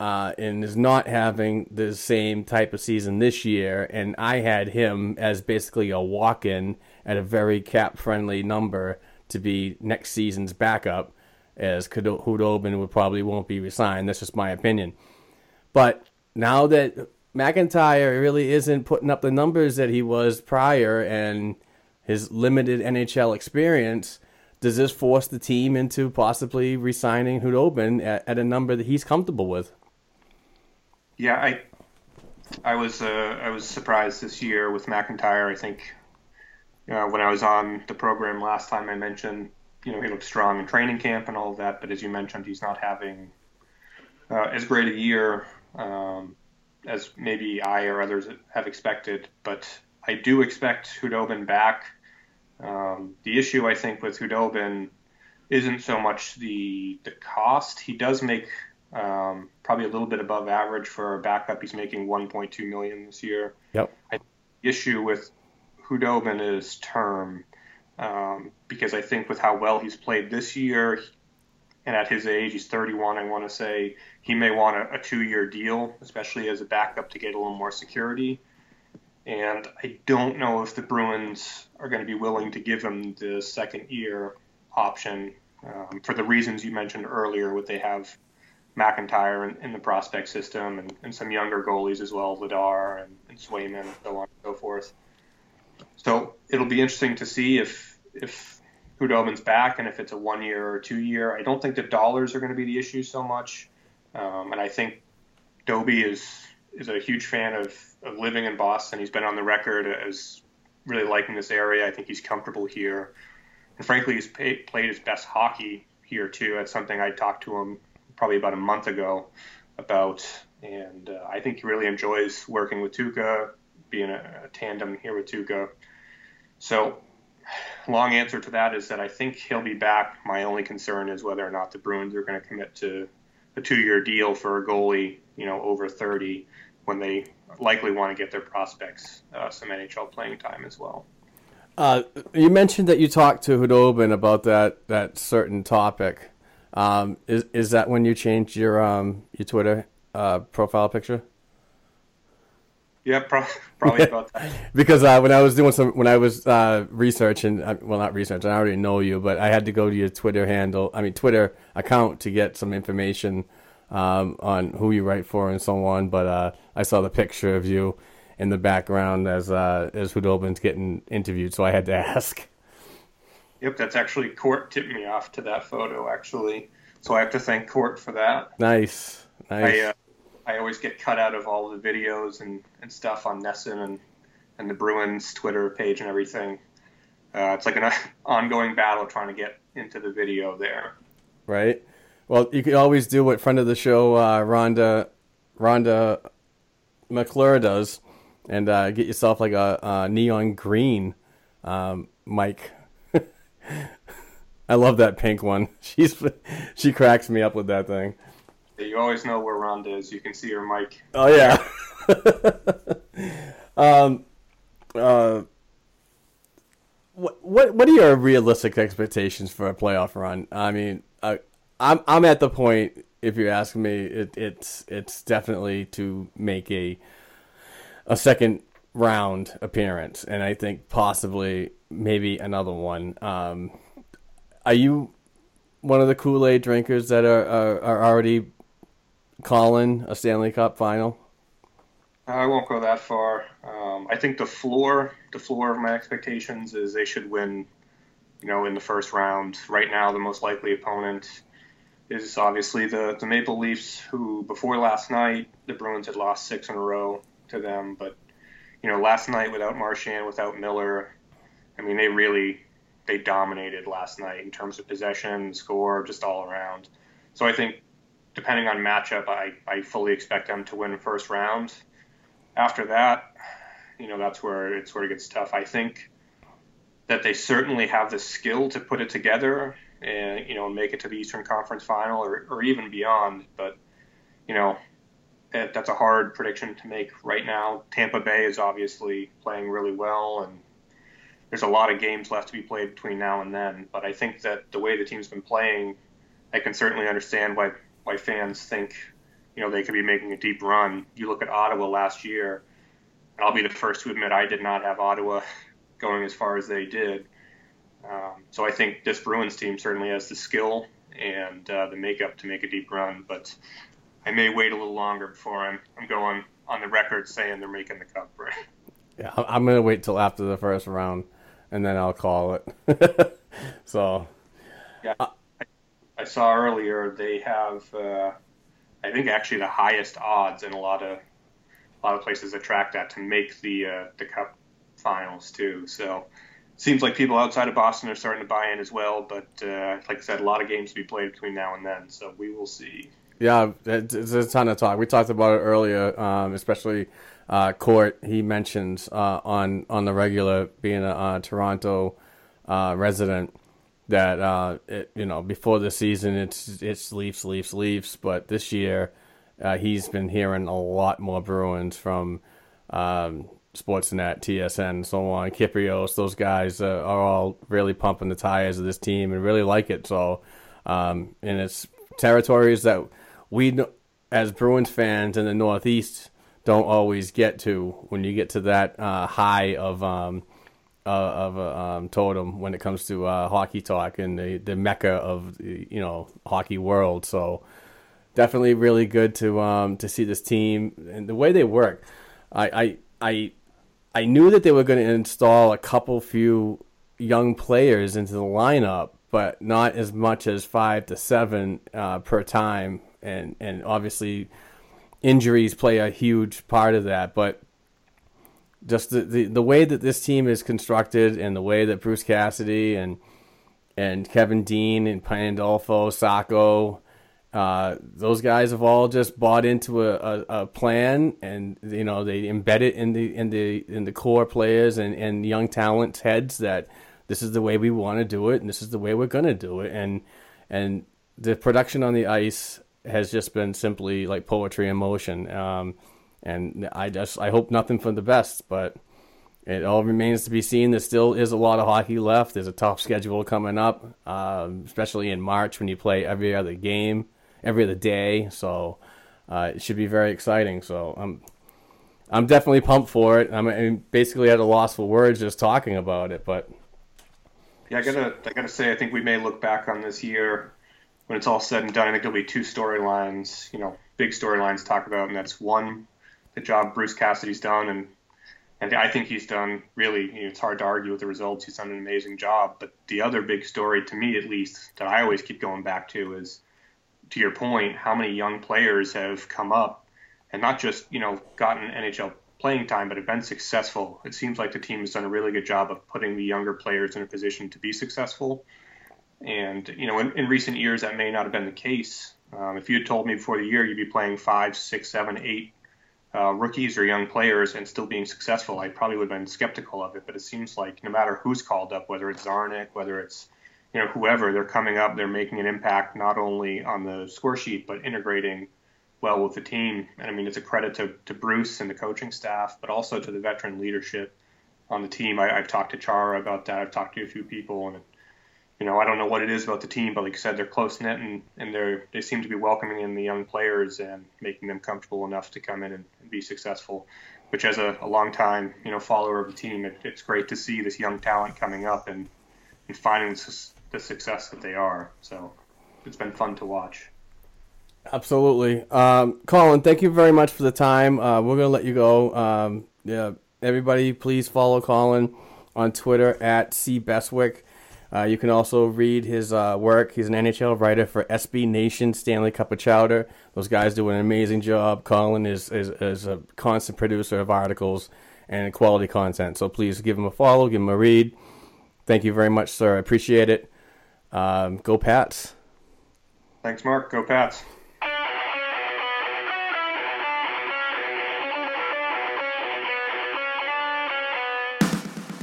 uh, and is not having the same type of season this year. And I had him as basically a walk-in at a very cap-friendly number to be next season's backup, as Khudobin would probably won't be resigned. That's just my opinion. But now that McIntyre really isn't putting up the numbers that he was prior, and his limited NHL experience. Does this force the team into possibly resigning Khudobin at, at a number that he's comfortable with? Yeah, I I was uh, I was surprised this year with McIntyre. I think uh, when I was on the program last time, I mentioned you know he looked strong in training camp and all of that, but as you mentioned, he's not having uh, as great a year um, as maybe I or others have expected. But I do expect Khudobin back. Um, the issue I think with Khudobin isn't so much the the cost. He does make um, probably a little bit above average for a backup. He's making 1.2 million this year. Yep. I, issue with Khudobin is term um, because I think with how well he's played this year, and at his age, he's 31. I want to say he may want a, a two-year deal, especially as a backup to get a little more security. And I don't know if the Bruins are going to be willing to give him the second year option um, for the reasons you mentioned earlier. Would they have McIntyre in, in the prospect system and, and, some younger goalies as well, Vladar and, and Swayman, and so on and so forth. So it'll be interesting to see if if Khudobin's back and if it's a one year or two year. I don't think the dollars are going to be the issue so much, um, and I think Dobie is is a huge fan of, of living in Boston. He's been on the record as really liking this area. I think he's comfortable here, and frankly, he's pay, played his best hockey here too. That's something I talked to him probably about a month ago about, and uh, I think he really enjoys working with Tuukka, being a, a tandem here with Tuukka. So, long answer to that is that I think he'll be back. My only concern is whether or not the Bruins are going to commit to a two-year deal for a goalie, you know, over 30 when they likely want to get their prospects uh, some NHL playing time as well. Uh, you mentioned that you talked to Khudobin about that that certain topic. Um, is is that when you changed your um, your Twitter uh, profile picture? Yeah, pro- probably about that. because uh, when I was doing some, when I was uh, researching, uh, well, not researching, I already know you, but I had to go to your Twitter handle, I mean Twitter account to get some information um, on who you write for and so on. But uh, I saw the picture of you in the background as uh, as Khudobin's getting interviewed, so I had to ask. Yep, that's actually Court tipped me off to that photo actually. So I have to thank Court for that. Nice, nice. I, uh, I always get cut out of all the videos and, and stuff on NESN and, and the Bruins Twitter page and everything. Uh, it's like an ongoing battle trying to get into the video there. Right. Well, you could always do what friend of the show uh, Rhonda Rhonda McClure does, and uh, get yourself like a, a neon green um, mic I love that pink one. She's she cracks me up with that thing. You always know where Rhonda is. You can see her mic. Oh yeah. um, uh, what what what are your realistic expectations for a playoff run? I mean, I, I'm I'm at the point. If you ask me, it, it's it's definitely to make a a second round appearance, and I think possibly maybe another one. Um, are you one of the Kool Aid drinkers that are, are, are already calling a Stanley Cup final? I won't go that far. Um, I think the floor, the floor of my expectations is they should win. You know, in the first round. Right now, the most likely opponent is obviously the the Maple Leafs, who before last night the Bruins had lost six in a row to them, but you know, last night without Marchand, without Miller, I mean, they really they dominated last night in terms of possession, score, just all around. So I think depending on matchup, I, I fully expect them to win first round. After that, you know, that's where it sort of gets tough. I think that they certainly have the skill to put it together and you know make it to the Eastern Conference Final or, or even beyond. But you know, that's a hard prediction to make right now. Tampa Bay is obviously playing really well, and there's a lot of games left to be played between now and then. But I think that the way the team's been playing, I can certainly understand why why fans think you know they could be making a deep run. You look at Ottawa last year, and I'll be the first to admit I did not have Ottawa going as far as they did. Um, so I think this Bruins team certainly has the skill and uh, the makeup to make a deep run, but I may wait a little longer before I'm I'm going on the record saying they're making the cup. Right? Yeah, I'm gonna wait till after the first round, and then I'll call it. so, yeah, uh, I saw earlier they have, uh, I think actually the highest odds in a lot of a lot of places attract that to make the uh, the Cup finals too. So seems like people outside of Boston are starting to buy in as well. But uh, like I said, a lot of games to be played between now and then, so we will see. Yeah, it's a ton of talk. We talked about it earlier, um, especially uh, Court. He mentions uh, on on the regular being a Toronto uh, resident that uh, it, you know before the season it's it's Leafs, Leafs, Leafs, but this year uh, he's been hearing a lot more Bruins from um, Sportsnet, TSN, so on. Kypreos, those guys uh, are all really pumping the tires of this team and really like it. So, um, and it's territories that we, as Bruins fans in the Northeast, don't always get to when you get to that uh, high of um, uh, of a um, totem when it comes to uh, hockey talk and the, the mecca of you know hockey world. So definitely really good to um, to see this team and the way they work. I I I, I knew that they were going to install a couple few young players into the lineup, but not as much as five to seven uh, per time, and and obviously injuries play a huge part of that, but just the, the, the way that this team is constructed and the way that Bruce Cassidy and and Kevin Dean and Pandolfo, Sacco, uh, those guys have all just bought into a, a, a, plan and you know they embed it in the in the in the core players and, and young talents heads that this is the way we want to do it and this is the way we're gonna do it and and the production on the ice has just been simply like poetry in motion. Um, and I just I hope nothing for the best, but it all remains to be seen. There still is a lot of hockey left. There's a tough schedule coming up, um, especially in March when you play every other game, every other day. So uh, it should be very exciting. So I'm I'm definitely pumped for it. I'm, basically at a loss for words just talking about it, but yeah, I gotta I gotta say I think we may look back on this year when it's all said and done. I think there'll be two storylines, you know, big storylines to talk about, and that's one the job Bruce Cassidy's done, and and I think he's done really. You know, it's hard to argue with the results. He's done an amazing job. But the other big story, to me at least, that I always keep going back to is, to your point, how many young players have come up and not just you know gotten NHL playing time, but have been successful. It seems like the team has done a really good job of putting the younger players in a position to be successful. And you know, in, in recent years, that may not have been the case. Um, if you had told me before the year you'd be playing five, six, seven, eight uh, rookies or young players and still being successful, I probably would have been skeptical of it. But it seems like no matter who's called up, whether it's Czarnik, whether it's you know whoever, they're coming up, they're making an impact not only on the score sheet but integrating well with the team. And I mean, it's a credit to, to Bruce and the coaching staff, but also to the veteran leadership on the team. I, have talked to Chara about that. I've talked to a few people, and you know, I don't know what it is about the team, but like you said, they're close knit and, and they're they seem to be welcoming in the young players and making them comfortable enough to come in and, and be successful. Which, as a, a long time you know follower of the team, it, it's great to see this young talent coming up and and finding the, the success that they are. So it's been fun to watch. Absolutely, um, Colin. Thank you very much for the time. Uh, we're gonna let you go. Um, yeah, everybody, please follow Colin on Twitter at c Bestwick. Uh, you can also read his uh, work. He's an NHL writer for SB Nation, Stanley Cup of Chowder. Those guys do an amazing job. Colin is, is, is a constant producer of articles and quality content. So please give him a follow, give him a read. Thank you very much, sir. I appreciate it. Um, go Pats. Thanks, Mark. Go Pats.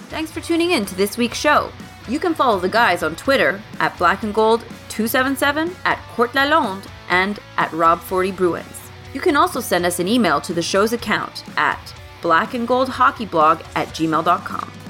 Thanks for tuning in to this week's show. You can follow the guys on Twitter at Black and Gold 277, at Court Lalonde, and at Rob40 Bruins. You can also send us an email to the show's account at blackandgoldhockeyblog at gmail.com.